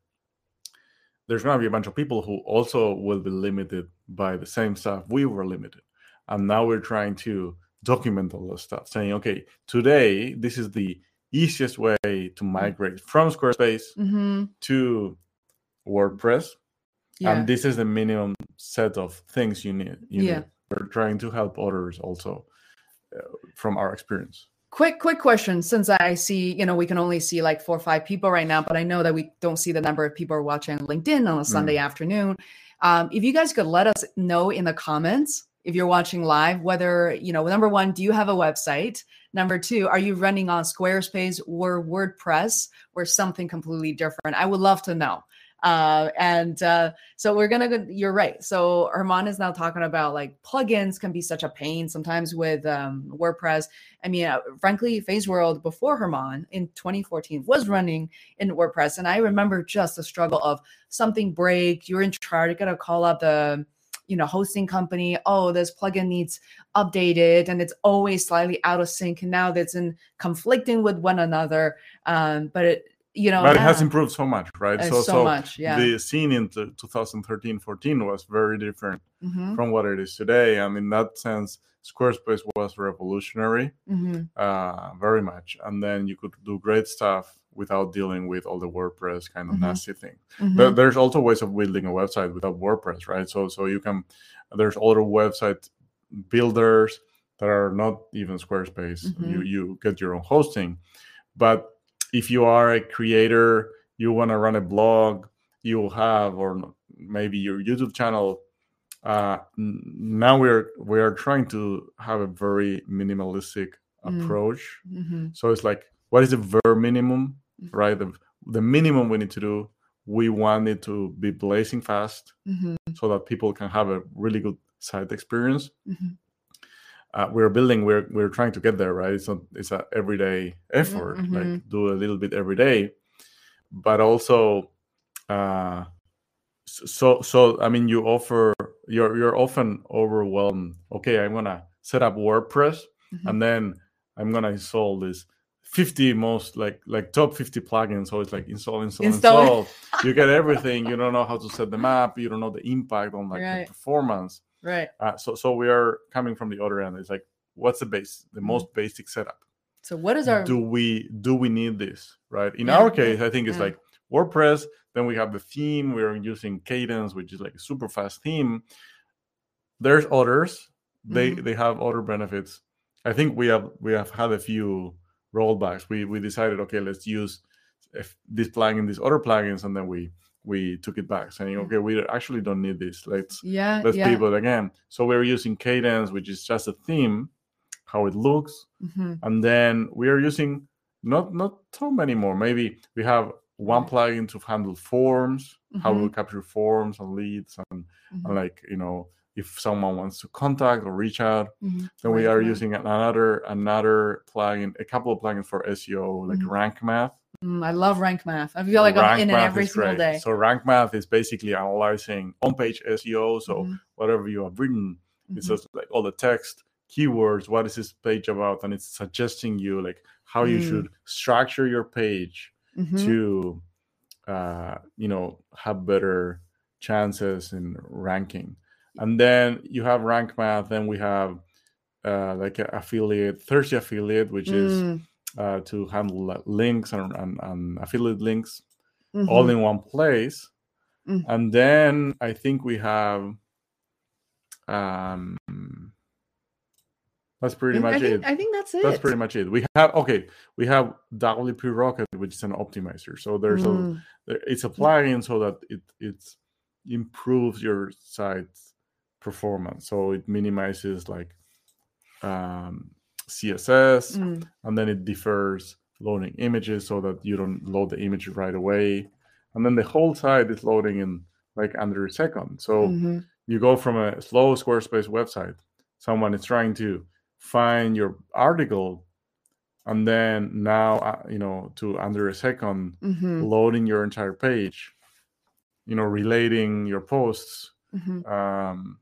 there's going to be a bunch of people who also will be limited by the same stuff we were limited and now we're trying to document all this stuff saying okay today this is the easiest way to migrate from squarespace hmm to wordpress Yeah. and this is the minimum set of things you need you Yeah. need. we're trying to help others also from our experience. Quick quick question since i see you know we can only see like four or five people right now but i know that we don't see the number of people watching linkedin on a sunday mm. afternoon. Um, if you guys could let us know in the comments if you're watching live whether you know number one do you have a website? Number two are you running on squarespace or wordpress or something completely different? I would love to know uh, and uh, so we're gonna go, you're right. So Herman is now talking about like plugins can be such a pain sometimes with um, WordPress. I mean, uh, frankly, World before Herman in 2014 was running in WordPress, and I remember just the struggle of something break. You're in charge. You gotta call up the you know hosting company oh this plugin needs updated and it's always slightly out of sync and now that's in conflicting with one another um, but it you know but it has improved so much right so, so, so much yeah the scene in 2013 14 was very different mm-hmm. from what it is today and in that sense squarespace was revolutionary mm-hmm. uh, very much and then you could do great stuff without dealing with all the wordpress kind of mm-hmm. nasty thing mm-hmm. but there's also ways of building a website without wordpress right so so you can there's other website builders that are not even squarespace you mm-hmm. you get your own hosting but if you are a creator, you want to run a blog, you have, or maybe your YouTube channel. Uh, now we're we are trying to have a very minimalistic mm. approach. Mm-hmm. So it's like, what is the very minimum, mm-hmm. right? The, the minimum we need to do. We want it to be blazing fast, mm-hmm. so that people can have a really good site experience. Mm-hmm uh, we're building we're we're trying to get there right it's not it's a everyday effort mm-hmm. like do a little bit every day but also uh so so i mean you offer you're you're often overwhelmed okay i'm gonna set up wordpress mm-hmm. and then i'm gonna install this 50 most like like top 50 plugins so it's like install install install, install. you get everything you don't know how to set them up you don't know the impact on like right. the performance Right. Uh, so so we are coming from the other end. It's like, what's the base, the mm-hmm. most basic setup? So what is our do we do we need this right? In yeah. our case, I think it's yeah. like WordPress. Then we have the theme. We are using Kadence, which is like a super fast theme. There's others. They mm-hmm. they have other benefits. I think we have we have had a few rollbacks. We we decided okay, let's use if this plugin, these other plugins, and then we we took it back saying mm. okay we actually don't need this let's yeah let's yeah. pivot again so we're using kadence which is just a theme how it looks mm-hmm. and then we are using not not so many more maybe we have one plugin to handle forms mm-hmm. how we capture forms and leads and, mm-hmm. and like you know if someone wants to contact or reach out mm-hmm. then we are using another another plugin a couple of plugins for seo like mm-hmm. rank math Mm, I love rank math. I feel like rank I'm in it every single day. So rank math is basically analyzing on-page SEO. So mm-hmm. whatever you have written, mm-hmm. it's just like all the text, keywords. What is this page about? And it's suggesting you like how mm. you should structure your page mm-hmm. to, uh, you know, have better chances in ranking. And then you have rank math. Then we have uh, like affiliate, Thirsty affiliate, which mm. is uh, to handle links and, and, and affiliate links mm-hmm. all in one place. Mm-hmm. And then I think we have um that's pretty much I think, it. I think that's it. That's pretty much it. We have okay. We have WP Rocket, which is an optimizer. So there's mm. a it's a plugin so that it it improves your site's performance. So it minimizes like um, css mm. and then it defers loading images so that you don't load the image right away and then the whole site is loading in like under a second so mm-hmm. you go from a slow squarespace website someone is trying to find your article and then now uh, you know to under a 2nd mm-hmm. loading your entire page you know relating your posts mm-hmm. um,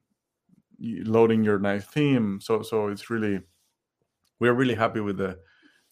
loading your nice theme so so it's really we're really happy with the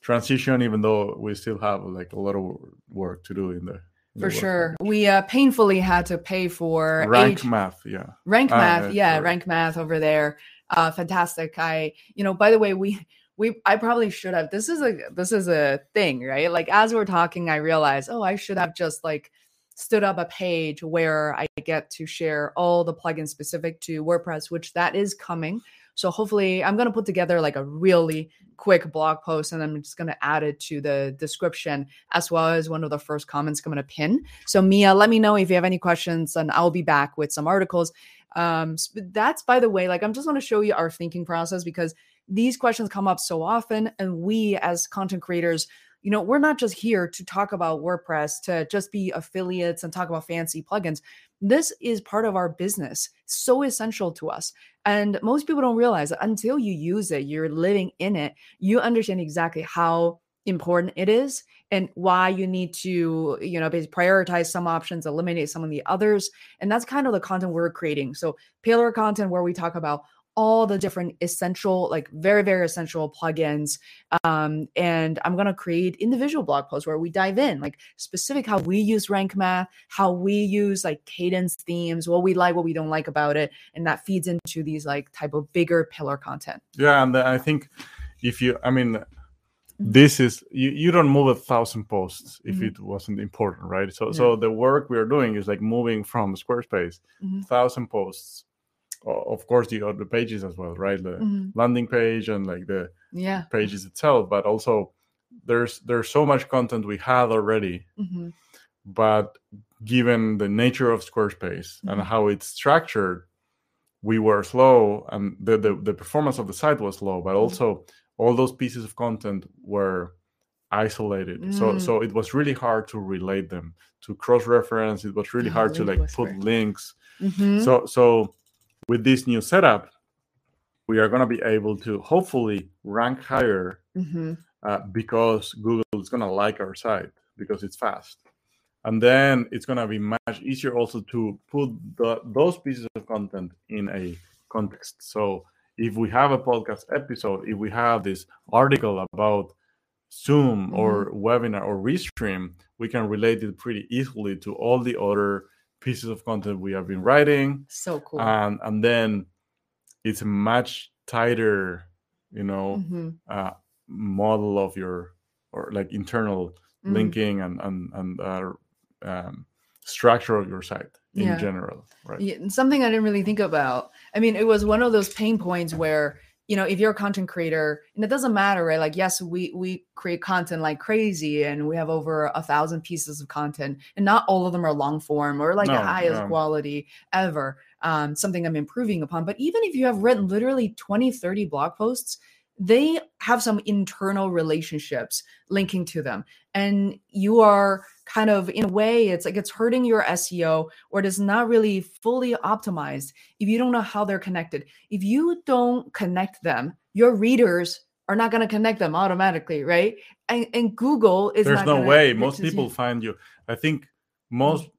transition, even though we still have like a lot of work to do in the. For sure, we uh, painfully had to pay for rank age... math. Yeah, rank uh, math. yeah, sorry. rank math over there. Uh, fantastic. I, you know, by the way, we we I probably should have. This is a this is a thing, right? Like as we're talking, I realized, oh, I should have just like stood up a page where I get to share all the plugins specific to WordPress, which that is coming So hopefully, I'm going to put together like a really quick blog post and I'm just going to add it to the description as well as one of the first comments I'm going to pin. So, Mia, let me know if you have any questions and I'll be back with some articles. Um, that's by the way, like I'm just want to show you our thinking process because these questions come up so often, and we as content creators you know, we're not just here to talk about WordPress, to just be affiliates and talk about fancy plugins. This is part of our business, so essential to us. And most people don't realize that until you use it, you're living in it, you understand exactly how important it is and why you need to you know prioritize some options eliminate some of the others and that's kind of the content we're creating so pillar content where we talk about all the different essential, like very, very essential plugins. Um, and I'm going to create individual blog posts where we dive in, like specific how we use rank math, how we use like kadence themes, what we like, what we don't like about it. And that feeds into these like type of bigger pillar content. Yeah. And I think if you, I mean, mm-hmm. this is you, you don't move a thousand posts if mm-hmm. it wasn't important right so yeah. so the work we're doing is like moving from squarespace mm-hmm. thousand posts of course the other pages as well right the mm-hmm. landing page and like the yeah pages itself but also there's there's so much content we had already mm-hmm. but given the nature of squarespace mm-hmm. and how it's structured we were slow and the, the, the performance of the site was low but mm-hmm. also all those pieces of content were isolated mm. so so it was really hard to relate them to cross reference it was really oh, hard to like put links mm-hmm. so so with this new setup, we are going to be able to hopefully rank higher mm-hmm. uh, because Google is going to like our site because it's fast. And then it's going to be much easier also to put the, those pieces of content in a context. So if we have a podcast episode, if we have this article about Zoom mm-hmm. or webinar or Restream, we can relate it pretty easily to all the other pieces of content we have been writing. So cool. And and then it's a much tighter, you know, mm-hmm. uh, model of your or like internal mm-hmm. linking and and and uh, um, structure of your site in yeah. general, right? Yeah, something I didn't really think about. I mean, it was one of those pain points where you know if you're a content creator and it doesn't matter right like yes we we create content like crazy and we have over a thousand pieces of content and not all of them are long form or like no, the highest no. quality ever um, something i'm improving upon but even if you have written literally 20 30 blog posts they have some internal relationships linking to them and you are kind of in a way it's like it's hurting your SEO or it is not really fully optimized if you don't know how they're connected. If you don't connect them, your readers are not going to connect them automatically, right? And, and Google is There's no way most people you. find you. I think most mm-hmm.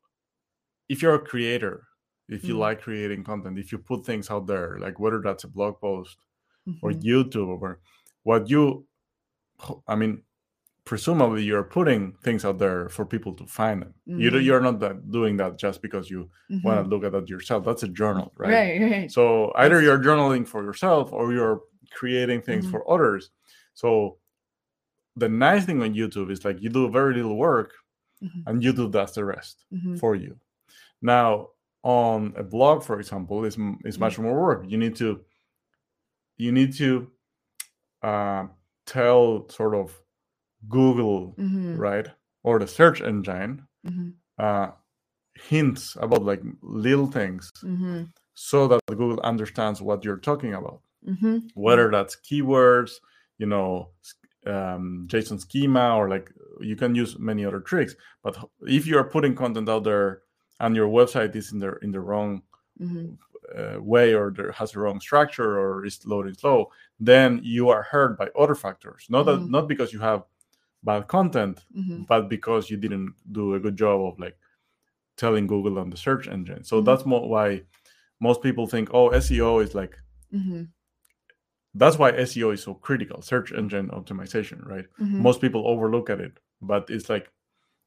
if you're a creator, if you mm-hmm. like creating content, if you put things out there, like whether that's a blog post mm-hmm. or YouTube or what you I mean presumably you're putting things out there for people to find them. Mm-hmm. You you're not that, doing that just because you mm-hmm. want to look at it yourself. That's a journal, right? Right, right. So either you're journaling for yourself or you're creating things mm-hmm. for others. So the nice thing on YouTube is like you do very little work mm-hmm. and YouTube does the rest mm-hmm. for you. Now on a blog, for example, is is much mm-hmm. more work. You need to you need to uh, tell sort of Google, mm-hmm. right, or the search engine, mm-hmm. uh, hints about like little things, mm-hmm. so that Google understands what you're talking about. Mm-hmm. Whether that's keywords, you know, um, JSON schema, or like you can use many other tricks. But if you are putting content out there and your website is in the in the wrong mm-hmm. Uh, way or there has a wrong structure or is loading slow, then you are hurt by other factors. Not that mm-hmm. not because you have bad content, mm-hmm. but because you didn't do a good job of like telling Google on the search engine. So mm-hmm. that's more why most people think, oh, SEO is like. Mm-hmm. That's why SEO is so critical, search engine optimization, right? Mm-hmm. Most people overlook at it, but it's like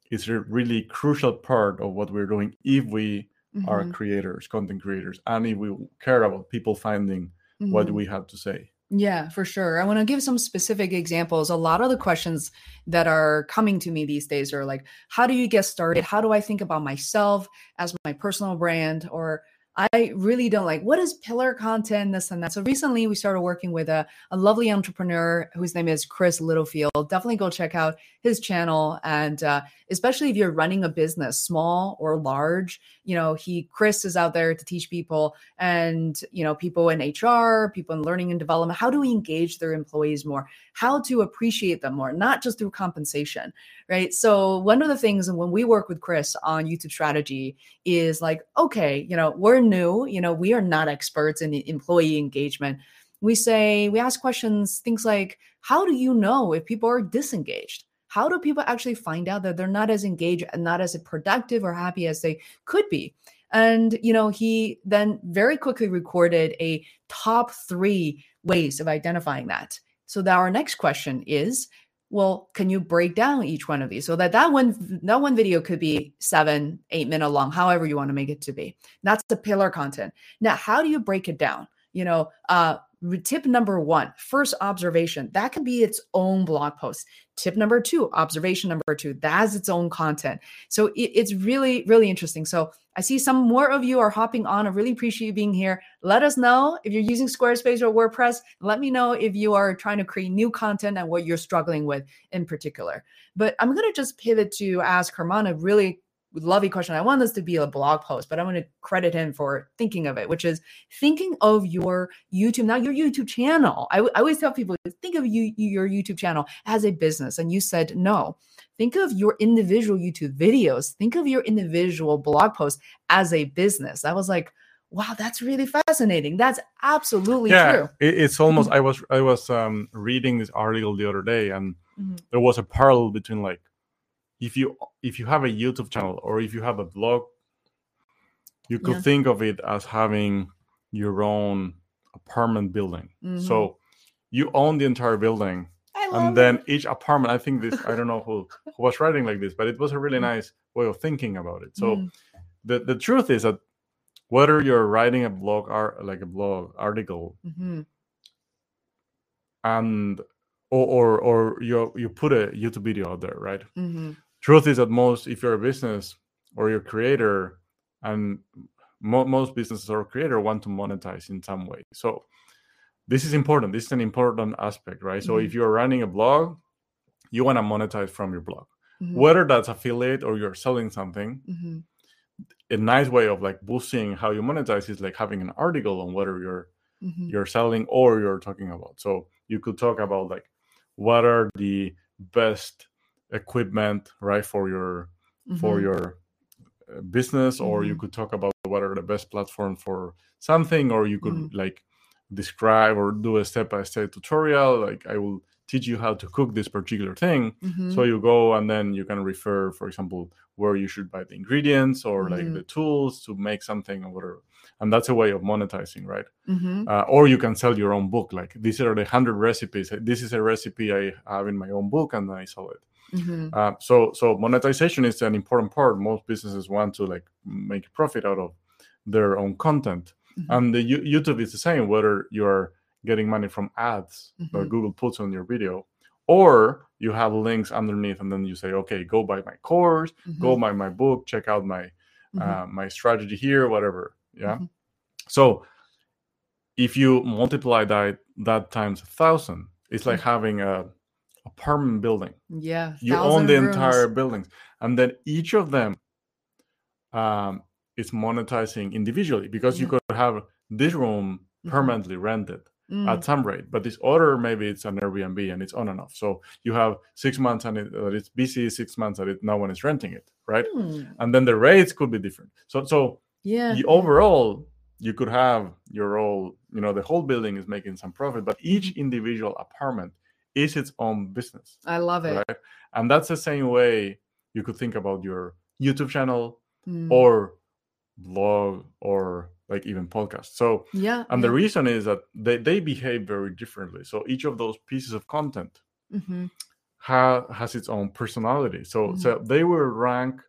it's a really crucial part of what we're doing if we are mm-hmm. creators, content creators, and if we care about people finding what mm-hmm. we have to say. Yeah, for sure. I want to give some specific examples. A lot of the questions that are coming to me these days are like, how do you get started? How do I think about myself as my personal brand? Or I really don't like what is pillar content, this and that. So recently we started working with a, a lovely entrepreneur whose name is Chris Littlefield. Definitely go check out his channel. And uh, especially if you're running a business, small or large, you know, he, Chris is out there to teach people and, you know, people in HR, people in learning and development, how do we engage their employees more, how to appreciate them more, not just through compensation, right? So one of the things when we work with Chris on YouTube strategy is like, okay, you know, we're new, you know, we are not experts in employee engagement. We say, we ask questions, things like, how do you know if people are disengaged? How do people actually find out that they're not as engaged and not as productive or happy as they could be? And, you know, he then very quickly recorded a top three ways of identifying that. So that our next question is, well, can you break down each one of these so that that one that one video could be seven, eight minute long, however you want to make it to be. That's the pillar content. Now, how do you break it down? You know, uh, tip number one, first observation, that can be its own blog post. Tip number two, observation number two, that's its own content. So it, it's really, really interesting. So I see some more of you are hopping on. I really appreciate you being here. Let us know if you're using Squarespace or WordPress. Let me know if you are trying to create new content and what you're struggling with in particular. But I'm going to just pivot to ask Herman a really lovely question. I want this to be a blog post, but I'm going to credit him for thinking of it, which is thinking of your YouTube, not your YouTube channel. I, I always tell people, think of you, your YouTube channel as a business. And you said no. Think of your individual YouTube videos. Think of your individual blog posts as a business. I was like, wow, that's really fascinating. That's absolutely true. yeah, true. it's almost. I was I was um, reading this article the other day, and mm-hmm. there was a parallel between like if you if you have a youtube channel or if you have a blog you could yeah. think of it as having your own apartment building mm-hmm. so you own the entire building and then it. each apartment i think this i don't know (laughs) who, who was writing like this but it was a really mm. nice way of thinking about it so mm. the, the truth is that whether you're writing a blog or like a blog article mm-hmm. and or, or or you you put a youtube video out there right mm-hmm truth is that most if you're a business or you're a creator and mo- most businesses or creator want to monetize in some way so this is important this is an important aspect right mm-hmm. so if mm-hmm. you're running a blog you want to monetize from your blog mm-hmm. whether that's affiliate or you're selling something mm-hmm. a nice way of like boosting how you monetize is like having an article on whether you're mm-hmm. you're selling or you're talking about so you could talk about like what are the best equipment right for your mm-hmm. for your uh, business or mm-hmm. you could talk about what are the best platform for something or you could mm-hmm. like describe or do a step-by-step tutorial like i will teach you how to cook this particular thing mm-hmm. so you go and then you can refer for example where you should buy the ingredients or like mm-hmm. the tools to make something or whatever and that's a way of monetizing right mm-hmm. uh, or you can sell your own book like these are the 100 recipes this is a recipe i have in my own book and i sell it Mm-hmm. Uh, so so monetization is an important part. Most businesses want to like make profit out of their own content, mm-hmm. and the YouTube is the same. Whether you're getting money from ads mm-hmm. that Google puts on your video, or you have links underneath, and then you say, okay, go buy my course, go mm-hmm. buy my book, check out my mm-hmm. uh, my strategy here, whatever. Yeah. Mm-hmm. So if you multiply that that times a thousand, it's like having a apartment building. Yeah. You own the rooms. entire buildings. And then each of them um, is monetizing individually because yeah. you could have this room mm-hmm. permanently mm-hmm. rented mm. at some rate, but this other maybe it's an Airbnb and it's on and off. So you have six months and it, uh, it's busy, six months that it no one is renting it, right? Mm. And then the rates could be different. So so yeah, the overall you could have your whole, you know, the whole building is making some profit, but each individual apartment is its own business. I love it. Right? And that's the same way you could think about your YouTube channel mm. or blog or like even podcast. So yeah. And yeah. the reason is that they, they behave very differently. So each of those pieces of content mm-hmm. ha, has its own personality. So mm-hmm. so they will rank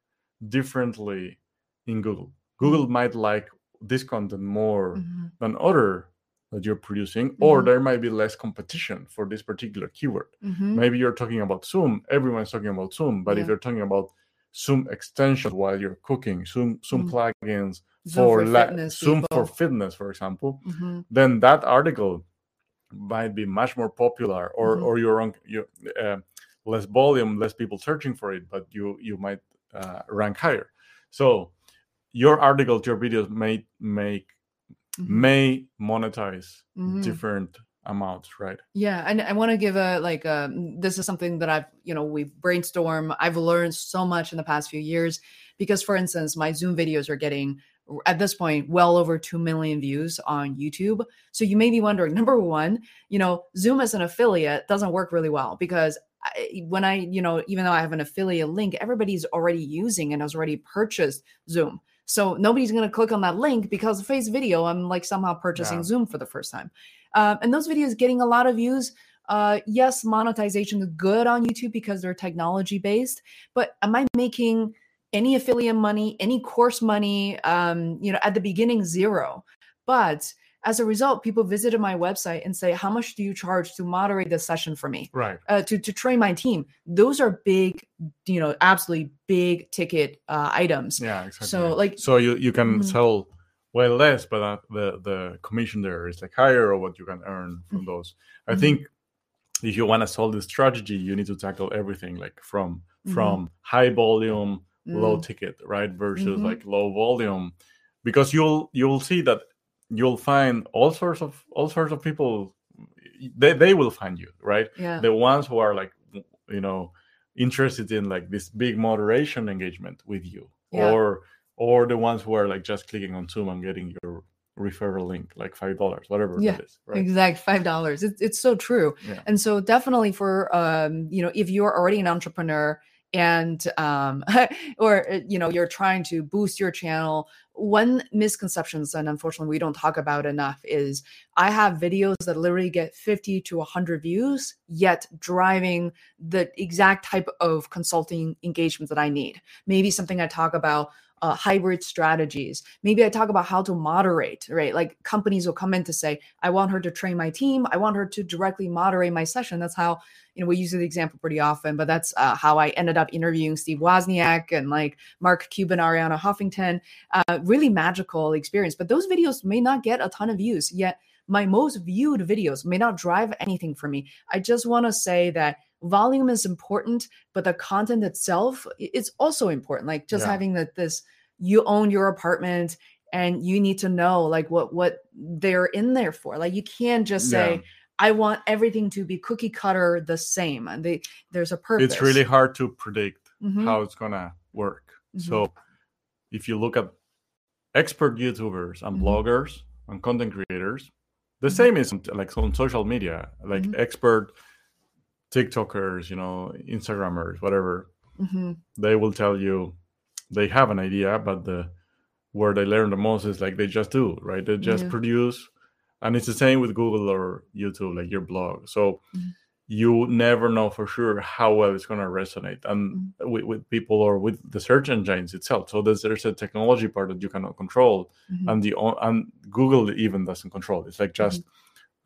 differently in Google. Google mm-hmm. might like this content more mm-hmm. than other that you're producing mm-hmm. or there might be less competition for this particular keyword mm-hmm. maybe you're talking about zoom everyone's talking about zoom but yeah. if you're talking about zoom extensions while you're cooking zoom zoom mm-hmm. plugins Zoom for, for la- fitness Zoom people. for fitness, for example, Mhm. then that article might be much more popular, or Mhm. or your own your uh, less volume, less people searching for it, but you you might uh, rank higher. So your article, your videos may make Mhm. may monetize Mhm. different amounts, right? Yeah, and I want to give a like a this is something that I've you know we've brainstormed. I've learned so much in the past few years because, for instance, my Zoom videos are getting at this point well over 2 million views on YouTube. So you may be wondering number 1, you know, Zoom as an affiliate doesn't work really well because I, when I, you know, even though I have an affiliate link, everybody's already using and has already purchased Zoom. So nobody's going to click on that link because face video, I'm like somehow purchasing Yeah. Zoom for the first time. Um, and those videos getting a lot of views. Uh, yes, monetization is good on YouTube because they're technology based, but am I making any affiliate money, any course money? Um, you know, at the beginning, zero. But as a result, people visited my website and say, "How much do you charge to moderate this session for me?" Right. uh, to to train my team. Those are big, you know, absolutely big ticket uh, items. Yeah, exactly. So, like- so you you can Mhm. sell way less, but uh, the the commission there is like higher, or what you can earn from Mm-hmm. those. I Mhm. think if you want to solve this strategy, you need to tackle everything, like from Mhm. from high volume, low Mm, ticket, right, versus Mhm. like low volume, because you'll you'll see that you'll find all sorts of all sorts of people. They they will find you, right? yeah. the ones who are like you know interested in like this big moderation engagement with you Yeah. or or the ones who are like just clicking on zoom and getting your referral link like five dollars whatever Yeah, that is right Exact five dollars. It's it's so true. Yeah. And so definitely for um, you know, if you're already an entrepreneur and um (laughs) or uh, you know you're trying to boost your channel one misconceptions and unfortunately we don't talk about enough is i have videos that literally get 50 to 100 views yet driving the exact type of consulting engagement that i need. Maybe something i talk about uh, hybrid strategies. Maybe I talk about how to moderate, right? Like companies will come in to say, I want her to train my team. I want her to directly moderate my session. That's how, you know, we use the example pretty often, but that's uh, how I ended up interviewing Steve Wozniak and like Mark Cuban, Arianna Huffington. Uh, really magical experience. But those videos may not get a ton of views, yet my most viewed videos may not drive anything for me. I just want to say that volume is important but the content itself is also important like just Yeah. having that this you own your apartment and you need to know like what what they're in there for like you can't just say Yeah. i want everything to be cookie cutter the same and they there's a purpose it's really hard to predict Mhm. how it's gonna work Mhm. so if you look at expert youtubers and Mhm. bloggers and content creators the Mhm. same is like on social media like Mhm. expert tiktokers you know instagrammers whatever Mhm. they will tell you they have an idea but the where they learn the most is like they just do right they just Yeah. produce and it's the same with google or youtube like your blog so Mhm. you never know for sure how well it's going to resonate and with, with people or with the search engines itself so there's, there's a technology part that you cannot control Mhm. and the and google even doesn't control it's like just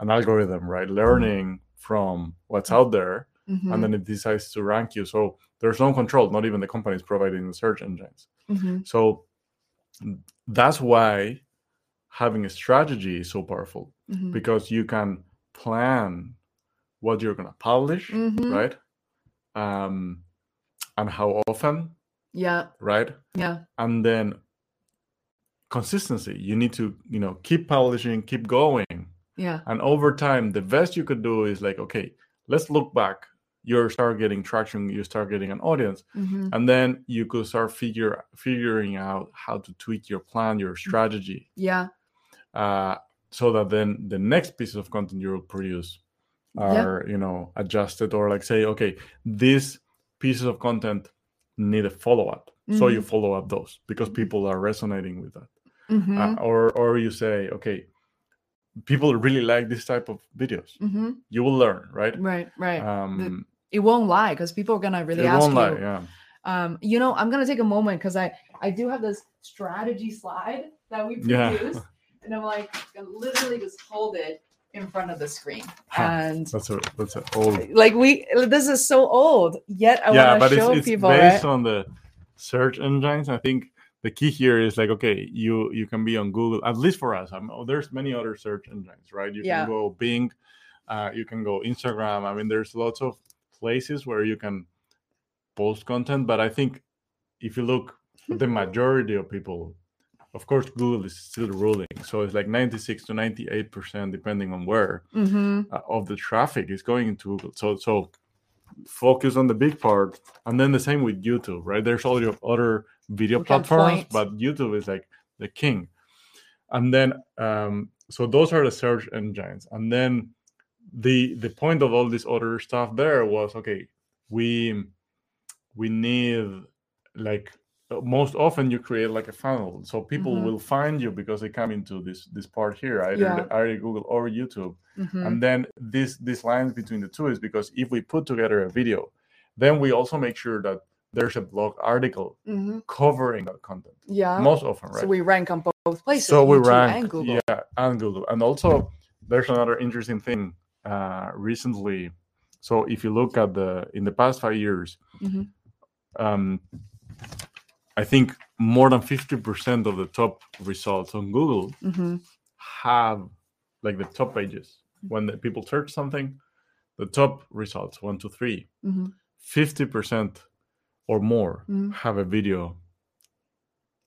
an algorithm right learning from what's out there Mhm. and then it decides to rank you. So there's no control, not even the companies providing the search engines. Mhm. So that's why having a strategy is so powerful Mhm. because you can plan what you're going to publish, Mhm. right? Um, and how often, yeah right? yeah And then consistency. You need to, you know, keep publishing, keep going. Yeah. And over time, the best you could do is like, okay, let's look back. You start getting traction, you start getting an audience, Mhm. and then you could start figure figuring out how to tweak your plan, your strategy, yeah. Uh, so that then the next pieces of content you will produce Yeah. are you know adjusted or like say, okay, these pieces of content need a follow up, so you follow up those because people are resonating with that, Mhm. uh, or or you say, okay, people really like this type of videos. Mhm. You will learn, right? right right Um, it won't lie because people are gonna really it ask won't you lie, yeah. um you know i'm gonna take a moment because i i do have this strategy slide that we Yeah. produced and i'm like gonna literally just hold it in front of the screen Huh. and That's a that's a old. like we this is so old yet i yeah, want to show it's, it's people based right on the search engines. I think the key here is like okay you you can be on google at least for us I'm, oh, there's many other search engines right you Yeah. can go bing uh, you can go instagram i mean there's lots of places where you can post content but i think if you look the (laughs) majority of people of course google is still ruling so it's like 96 to 98 percent depending on where Mm-hmm. uh, of the traffic is going into Google. So so focus on the big part, and then the same with YouTube, right? There's all your other video We platforms, but YouTube is like the king. And then um, so those are the search engines, and then the the point of all this other stuff there was okay, we we need like most often you create like a funnel so people Mhm. will find you because they come into this this part here either, Yeah. either google or youtube Mm-hmm. and then this this lines between the two is because if we put together a video then we also make sure that there's a blog article mm-hmm. covering that content Yeah. most often right So we rank on both places. so we YouTube rank and Google. yeah and google and also there's another interesting thing uh recently so if you look at the in the past five years Mhm. um i think more than 50% of the top results on google Mm-hmm. have like the top pages when the people search something the top results one two three Mm-hmm. 50% or more Mhm. have a video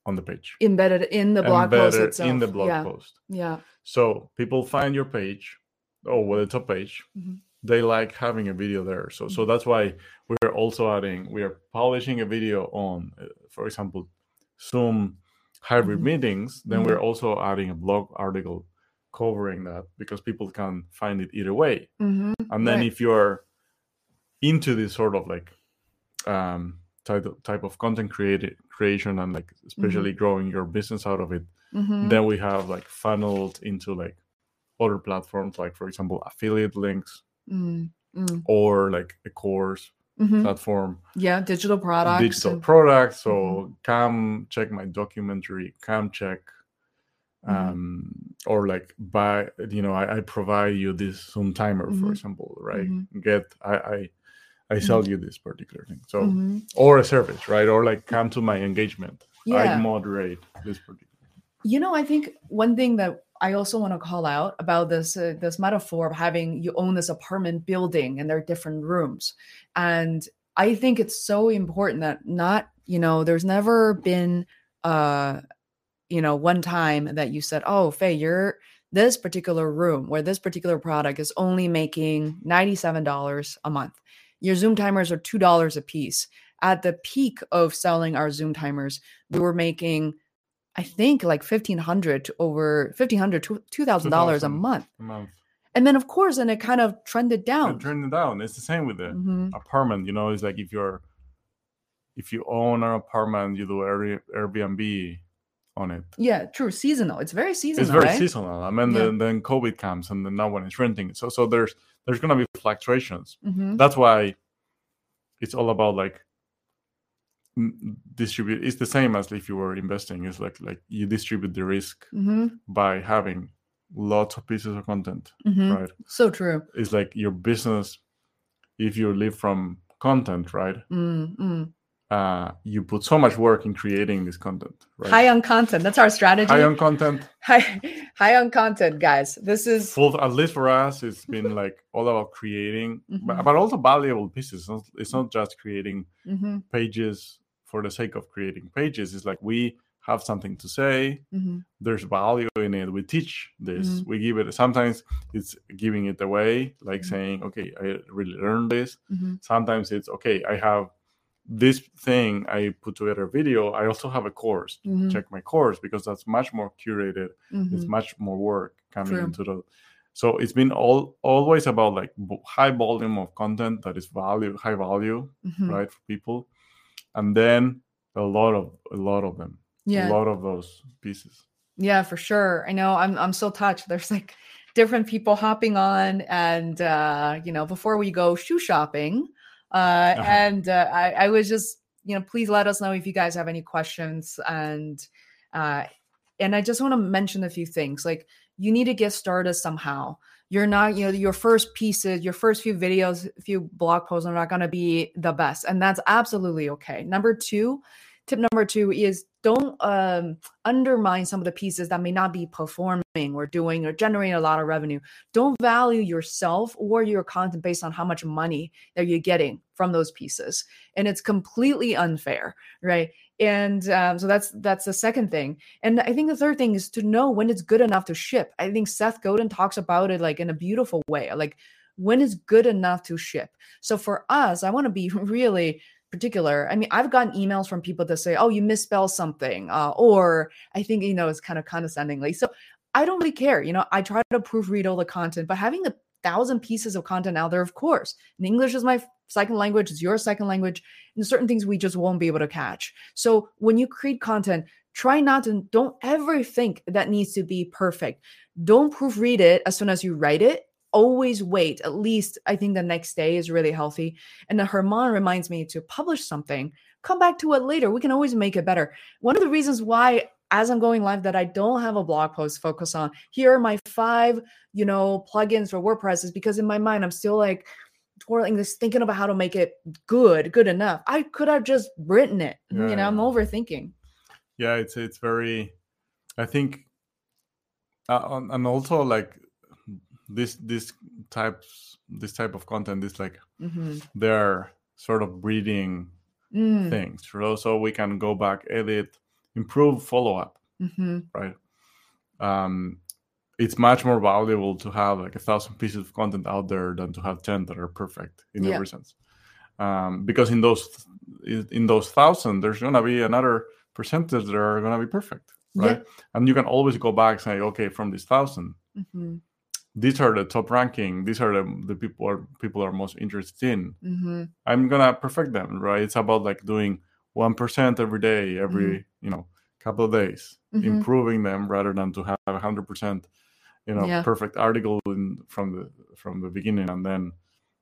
on the page Embedded in the blog post Embedded itself. in the blog yeah. post Yeah. so people find your page oh well, the top page Mhm. They like having a video there so Mm-hmm. so that's why we're also adding we are publishing a video on uh, for example zoom hybrid Mhm. meetings then Mhm. we're also adding a blog article covering that because people can find it either way Mm-hmm. and then Right. if you're into this sort of like um type of, type of content created creation and like especially growing your business out of it Mm-hmm. then we have like funneled into like other platforms like for example affiliate links Mm-hmm. or like a course Mm-hmm. platform Yeah. Digital products. digital and- products so come check my documentary come check Mhm. um or like buy you know i, I provide you this zoom timer for Mhm. example right get i i i sell you this particular thing so or a service right or like come to my engagement i moderate this particular You know, I think one thing that I also want to call out about this uh, this metaphor of having you own this apartment building and there are different rooms, and I think it's so important that not you know there's never been uh you know one time that you said oh Faye you're this particular room where this particular product is only making ninety seven dollars a month. Your Zoom timers are two dollars a piece. At the peak of selling our Zoom timers, we were making I think like fifteen hundred to over fifteen hundred to two thousand dollars a month, a month and then of course, and it kind of trended down. it down it's the same with the Mhm. apartment you know it's like if you're if you own an apartment you do Air- airbnb on it Yeah, true. Seasonal. It's very seasonal. it's very right? seasonal. I mean, Yeah. then, then COVID comes, and then no one is renting. So, so there's there's gonna be fluctuations. Mhm. That's why it's all about like distribute. It's the same as if you were investing. It's like like you distribute the risk Mhm. by having lots of pieces of content, Mhm. right? So true. It's like your business. If you live from content, right? Mm, mm. Uh, you put so much work in creating this content, right? High on content. That's our strategy. High on content, (laughs) high, high on content, guys. This is full at least for us it's (laughs) been like all about creating but, Mhm. but also valuable pieces it's not, it's not just creating Mhm, pages for the sake of creating pages it's like we have something to say mhm, there's value in it we teach this Mhm. we give it sometimes it's giving it away like Mhm. saying okay i really learned this mhm, sometimes it's okay i have this thing i put together a video i also have a course mhm, check my course because that's much more curated it's mhm. much more work coming True. into the so it's been all always about like high volume of content that is value high value right for people and then a lot of a lot of them Yeah. a lot of those pieces Yeah, for sure. I know I'm I'm so touched. There's like different people hopping on and uh, you know, before we go shoe shopping, uh, Uh-huh. and uh, I, I was just, you know, please let us know if you guys have any questions and uh and I just want to mention a few things. Like you need to get started somehow. You're not, you know, your first pieces, your first few videos, few blog posts are not going to be the best, and that's absolutely okay. Number two, tip number two is don't um, undermine some of the pieces that may not be performing or doing or generating a lot of revenue. Don't value yourself or your content based on how much money that you're getting from those pieces, and it's completely unfair, right? And um, so that's that's the second thing. And I think the third thing is to know when it's good enough to ship. I think Seth Godin talks about it like in a beautiful way, like when is good enough to ship. So for us, I want to be (laughs) really particular. I mean, I've gotten emails from people that say, "Oh, you misspell something," uh, or I think you know it's kind of condescendingly. So I don't really care. You know, I try to proofread all the content, but having a thousand pieces of content out there, of course, and English is my second language, is your second language, and certain things we just won't be able to catch. So when you create content, try not to don't ever think that needs to be perfect. Don't proofread it as soon as you write it always wait at least i think the next day is really healthy and the herman reminds me to publish something come back to it later we can always make it better one of the reasons why as i'm going live that i don't have a blog post focus on here are my five you know plugins for wordpress is because in my mind i'm still like twirling this thinking about how to make it good good enough i could have just written it yeah, you know i'm overthinking yeah it's it's very i think uh, and also like this this types this type of content is like mm-hmm. they're sort of breeding mm. things so we can go back edit improve follow up mm-hmm. right um it's much more valuable to have like a thousand pieces of content out there than to have 10 that are perfect in yeah. every sense um, because in those in those thousand there's going to be another percentage that are going to be perfect right yeah. and you can always go back and say okay from this 1000 mm-hmm these are the top ranking these are the, the people are people are most interested in mm-hmm. i'm gonna perfect them right it's about like doing 1% every day every mm-hmm. you know couple of days mm-hmm. improving them rather than to have 100% you know yeah. perfect article in, from the from the beginning and then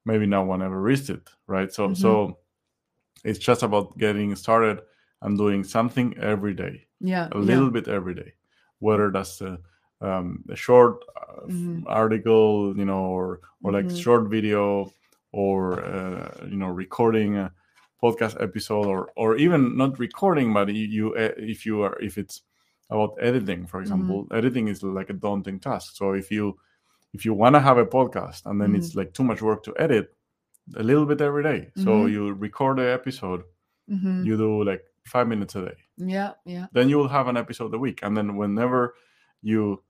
maybe no one ever reached it right so so mm-hmm. it's just about getting started and doing something every day yeah a little yeah. bit every day whether that's the um, a short uh, mm-hmm. article, you know, or or like mm-hmm. short video, or uh, you know, recording a podcast episode, or or even not recording, but you, you uh, if you are if it's about editing, for mm-hmm. example, mm-hmm. editing is like a daunting task. So if you if you want to have a podcast and then it's mm-hmm. like too much work to edit, a little bit every day. So mm-hmm. you record the episode, you do like five minutes a day. Yeah, yeah. Then you will have an episode a week, and then whenever you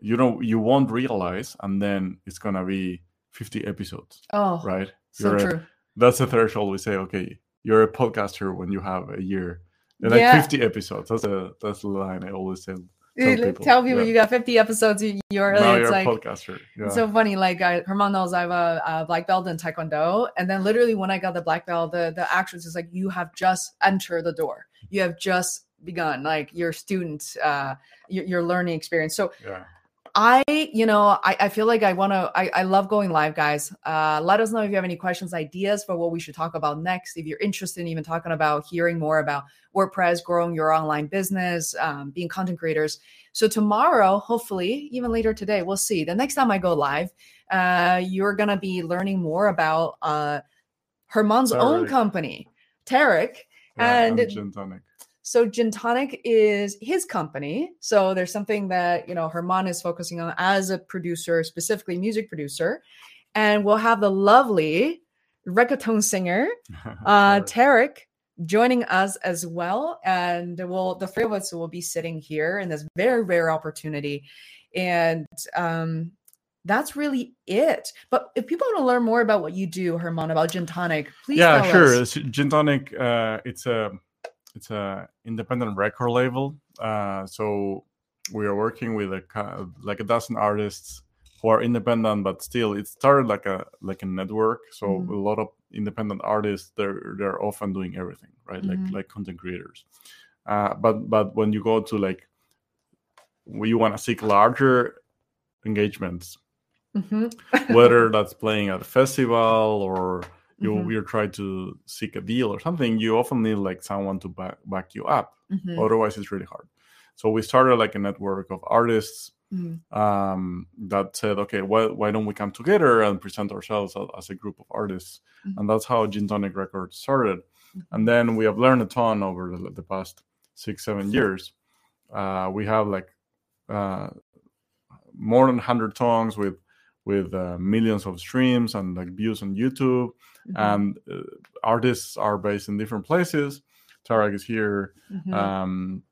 you don't you won't realize and then it's gonna be 50 episodes oh right so you're true a, that's the threshold we say okay you're a podcaster when you have a year like yeah. 50 episodes that's a that's the line i always say Tell people, tell people yeah. you got 50 episodes you're, now it's you're like a podcaster yeah. it's so funny like I, Herman knows I have a, a, black belt in taekwondo and then literally when I got the black belt the, the actress is like you have just entered the door you have just begun like your student uh your, your learning experience so yeah. I, you know, I, I feel like I want to, I, I love going live, guys. Uh, let us know if you have any questions, ideas for what we should talk about next. If you're interested in even talking about hearing more about WordPress, growing your online business, um, being content creators. So tomorrow, hopefully, even later today, we'll see. The next time I go live, uh, you're going to be learning more about uh, Herman's own company, Tarek. Yeah, and so Gintonic is his company. So there's something that, you know, Herman is focusing on as a producer, specifically music producer. And we'll have the lovely reggaeton singer, (laughs) uh, Tarek, joining us as well. And we'll, the three of us will be sitting here in this very rare opportunity. And um, that's really it. But if people want to learn more about what you do, Herman, about Gintonic, please. Yeah, sure. Us. Gintonic, uh, it's a it's a independent record label. Uh, so we are working with a like a dozen artists who are independent, but still it started like a like a network. So mm-hmm. a lot of independent artists they're they're often doing everything, right? Mm-hmm. Like like content creators. Uh, but but when you go to like you want to seek larger engagements, mm-hmm. (laughs) whether that's playing at a festival or you mm-hmm. you're trying to seek a deal or something, you often need like someone to back, back you up. Mm-hmm. Otherwise, it's really hard. So we started like a network of artists mm-hmm. um, that said, okay, why, why don't we come together and present ourselves as, as a group of artists? Mm-hmm. And that's how Gintonic Records started. and then we have learned a ton over the, the past six seven years uh, we have like uh, more than 100 songs with with uh, millions of streams and like views on youtube mm-hmm. and uh, artists are based in different places tarek is here mm-hmm. um,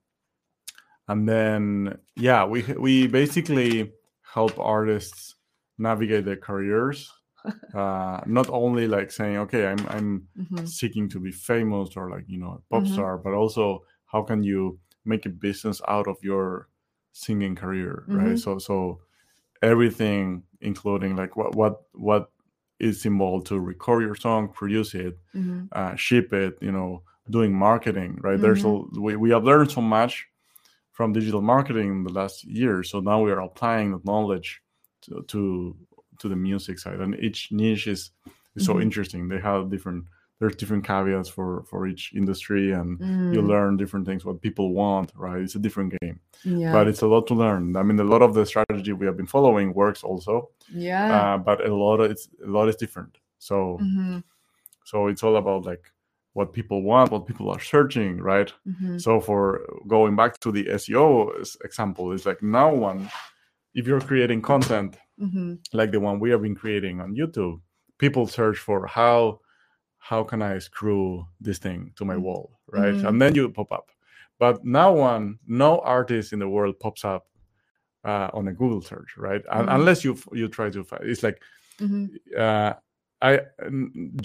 and then yeah we we basically help artists navigate their careers (laughs) uh, not only like saying okay i'm i'm mm-hmm. seeking to be famous or like you know a pop mm-hmm. star but also how can you make a business out of your singing career mm-hmm. right so so everything including like what what what is involved to record your song produce it mm-hmm. uh, ship it you know doing marketing right there's a mm-hmm. we, we have learned so much from digital marketing in the last year so now we are applying the knowledge to, to to the music side and each niche is, is so mm-hmm. interesting they have different there's different caveats for for each industry and mm. you learn different things what people want right it's a different game yeah. but it's a lot to learn i mean a lot of the strategy we have been following works also yeah uh, but a lot of it's a lot is different so mm-hmm. so it's all about like what people want what people are searching right mm-hmm. so for going back to the seo example it's like now one if you're creating content mm-hmm. like the one we have been creating on youtube people search for how how can I screw this thing to my mm. wall, right? Mm-hmm. And then you pop up. But now one, no artist in the world pops up uh, on a Google search, right? Mm-hmm. Unless you you try to find. It's like mm-hmm. uh, I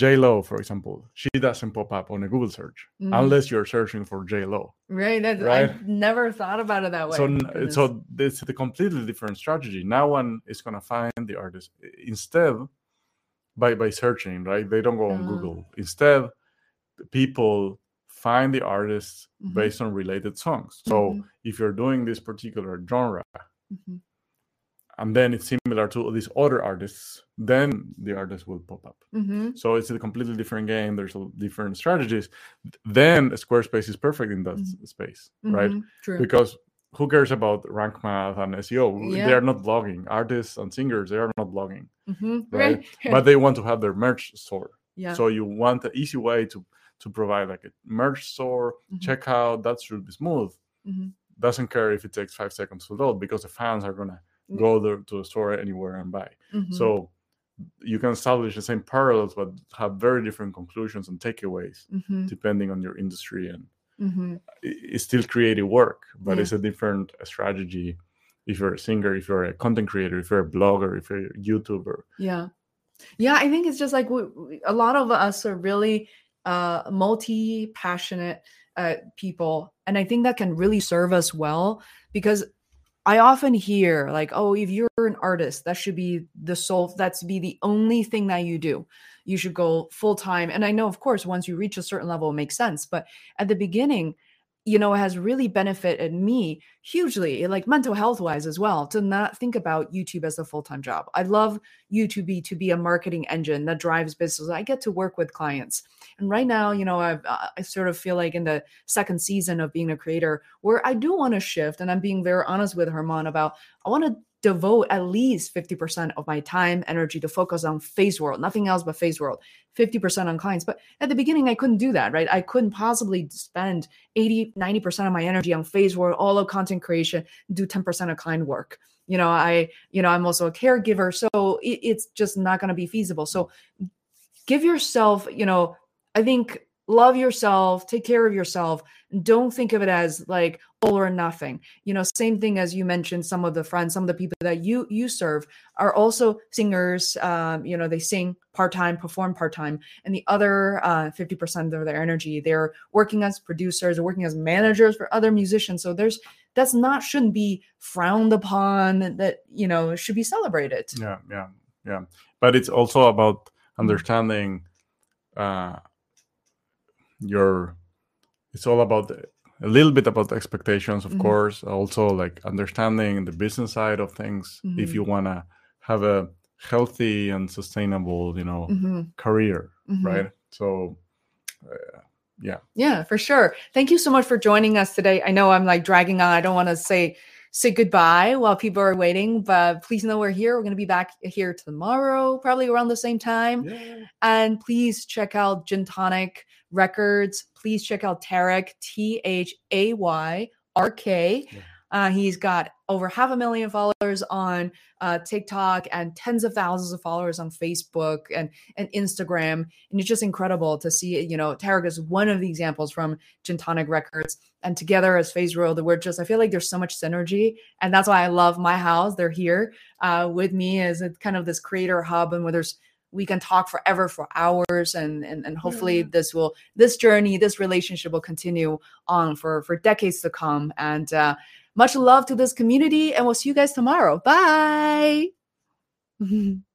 J Lo, for example, she doesn't pop up on a Google search mm-hmm. unless you're searching for J Lo. Right. That's, right. I've never thought about it that way. So so it's a completely different strategy. Now one is gonna find the artist instead by by searching, right? They don't go on uh-huh. Google. Instead, people find the artists mm-hmm. based on related songs. So mm-hmm. if you're doing this particular genre, mm-hmm. and then it's similar to these other artists, then the artist will pop up. Mm-hmm. So it's a completely different game. There's different strategies. Then Squarespace is perfect in that mm-hmm. space, right? True. Because who cares about rank math and SEO? Yeah. They are not blogging. Artists and singers, they are not blogging, mm-hmm. right? right. (laughs) but they want to have their merch store. Yeah. So you want an easy way to to provide like a merch store, mm-hmm. checkout. That should be smooth. Mm-hmm. Doesn't care if it takes five seconds to load because the fans are gonna go there to the store anywhere and buy. Mm-hmm. So you can establish the same parallels, but have very different conclusions and takeaways mm-hmm. depending on your industry and mm-hmm. it's still creative work but yeah. it's a different strategy if you're a singer if you're a content creator if you're a blogger if you're a youtuber yeah yeah i think it's just like we, we, a lot of us are really uh multi passionate uh people and i think that can really serve us well because I often hear like, oh, if you're an artist, that should be the sole, that's be the only thing that you do you should go full time. And I know, of course, once you reach a certain level, it makes sense. But at the beginning, you know, it has really benefited me hugely, like mental health wise as well, to not think about YouTube as a full time job. I love YouTube be, to be a marketing engine that drives business. I get to work with clients. And right now, you know, I've, uh, I sort of feel like in the second season of being a creator where I do want to shift. And I'm being very honest with Herman about I want to devote at least 50% of my time, energy to focus on Faye's World. nothing else but Faye's World. 50% on clients. But at the beginning, I couldn't do that, right? I couldn't possibly spend 80, 90% of my energy on Faye's World, all of content creation, do 10% of client work. You know, I, you know, I'm also a caregiver. So it, it's just not going to be feasible. So give yourself, you know, I think love yourself, take care of yourself. Don't think of it as like all or nothing. You know, same thing as you mentioned. Some of the friends, some of the people that you you serve are also singers. Um, you know, they sing part time, perform part time, and the other uh, fifty uh, percent of their energy they're working as producers, or working as managers for other musicians. So there's that's not shouldn't be frowned upon. That you know should be celebrated. Yeah, yeah, yeah. But it's also about understanding. Uh, your it's all about the, a little bit about expectations of mm-hmm. course also like understanding the business side of things mm-hmm. if you want to have a healthy and sustainable you know mm-hmm. career mm-hmm. right so uh, yeah yeah for sure thank you so much for joining us today i know i'm like dragging on i don't want to say say goodbye while people are waiting. But please know we're here. We're going to be back here tomorrow, probably around the same time. Yeah. And please check out Gin Tonic Records. Please check out Tarek, T H A Y R K. Yeah. Uh, he's got over half a million followers on uh, TikTok and tens of thousands of followers on Facebook and, and Instagram. And it's just incredible to see, you know, Tarek is one of the examples from Gintonic Records. And together as Faye's World, we're just, I feel like there's so much synergy. And that's why I love my house. They're here uh, with me as kind of this creator hub and where there's we can talk forever for hours and and, and hopefully yeah. this will this journey this relationship will continue on for for decades to come and uh much love to this community, and we'll see you guys tomorrow. Bye. (laughs)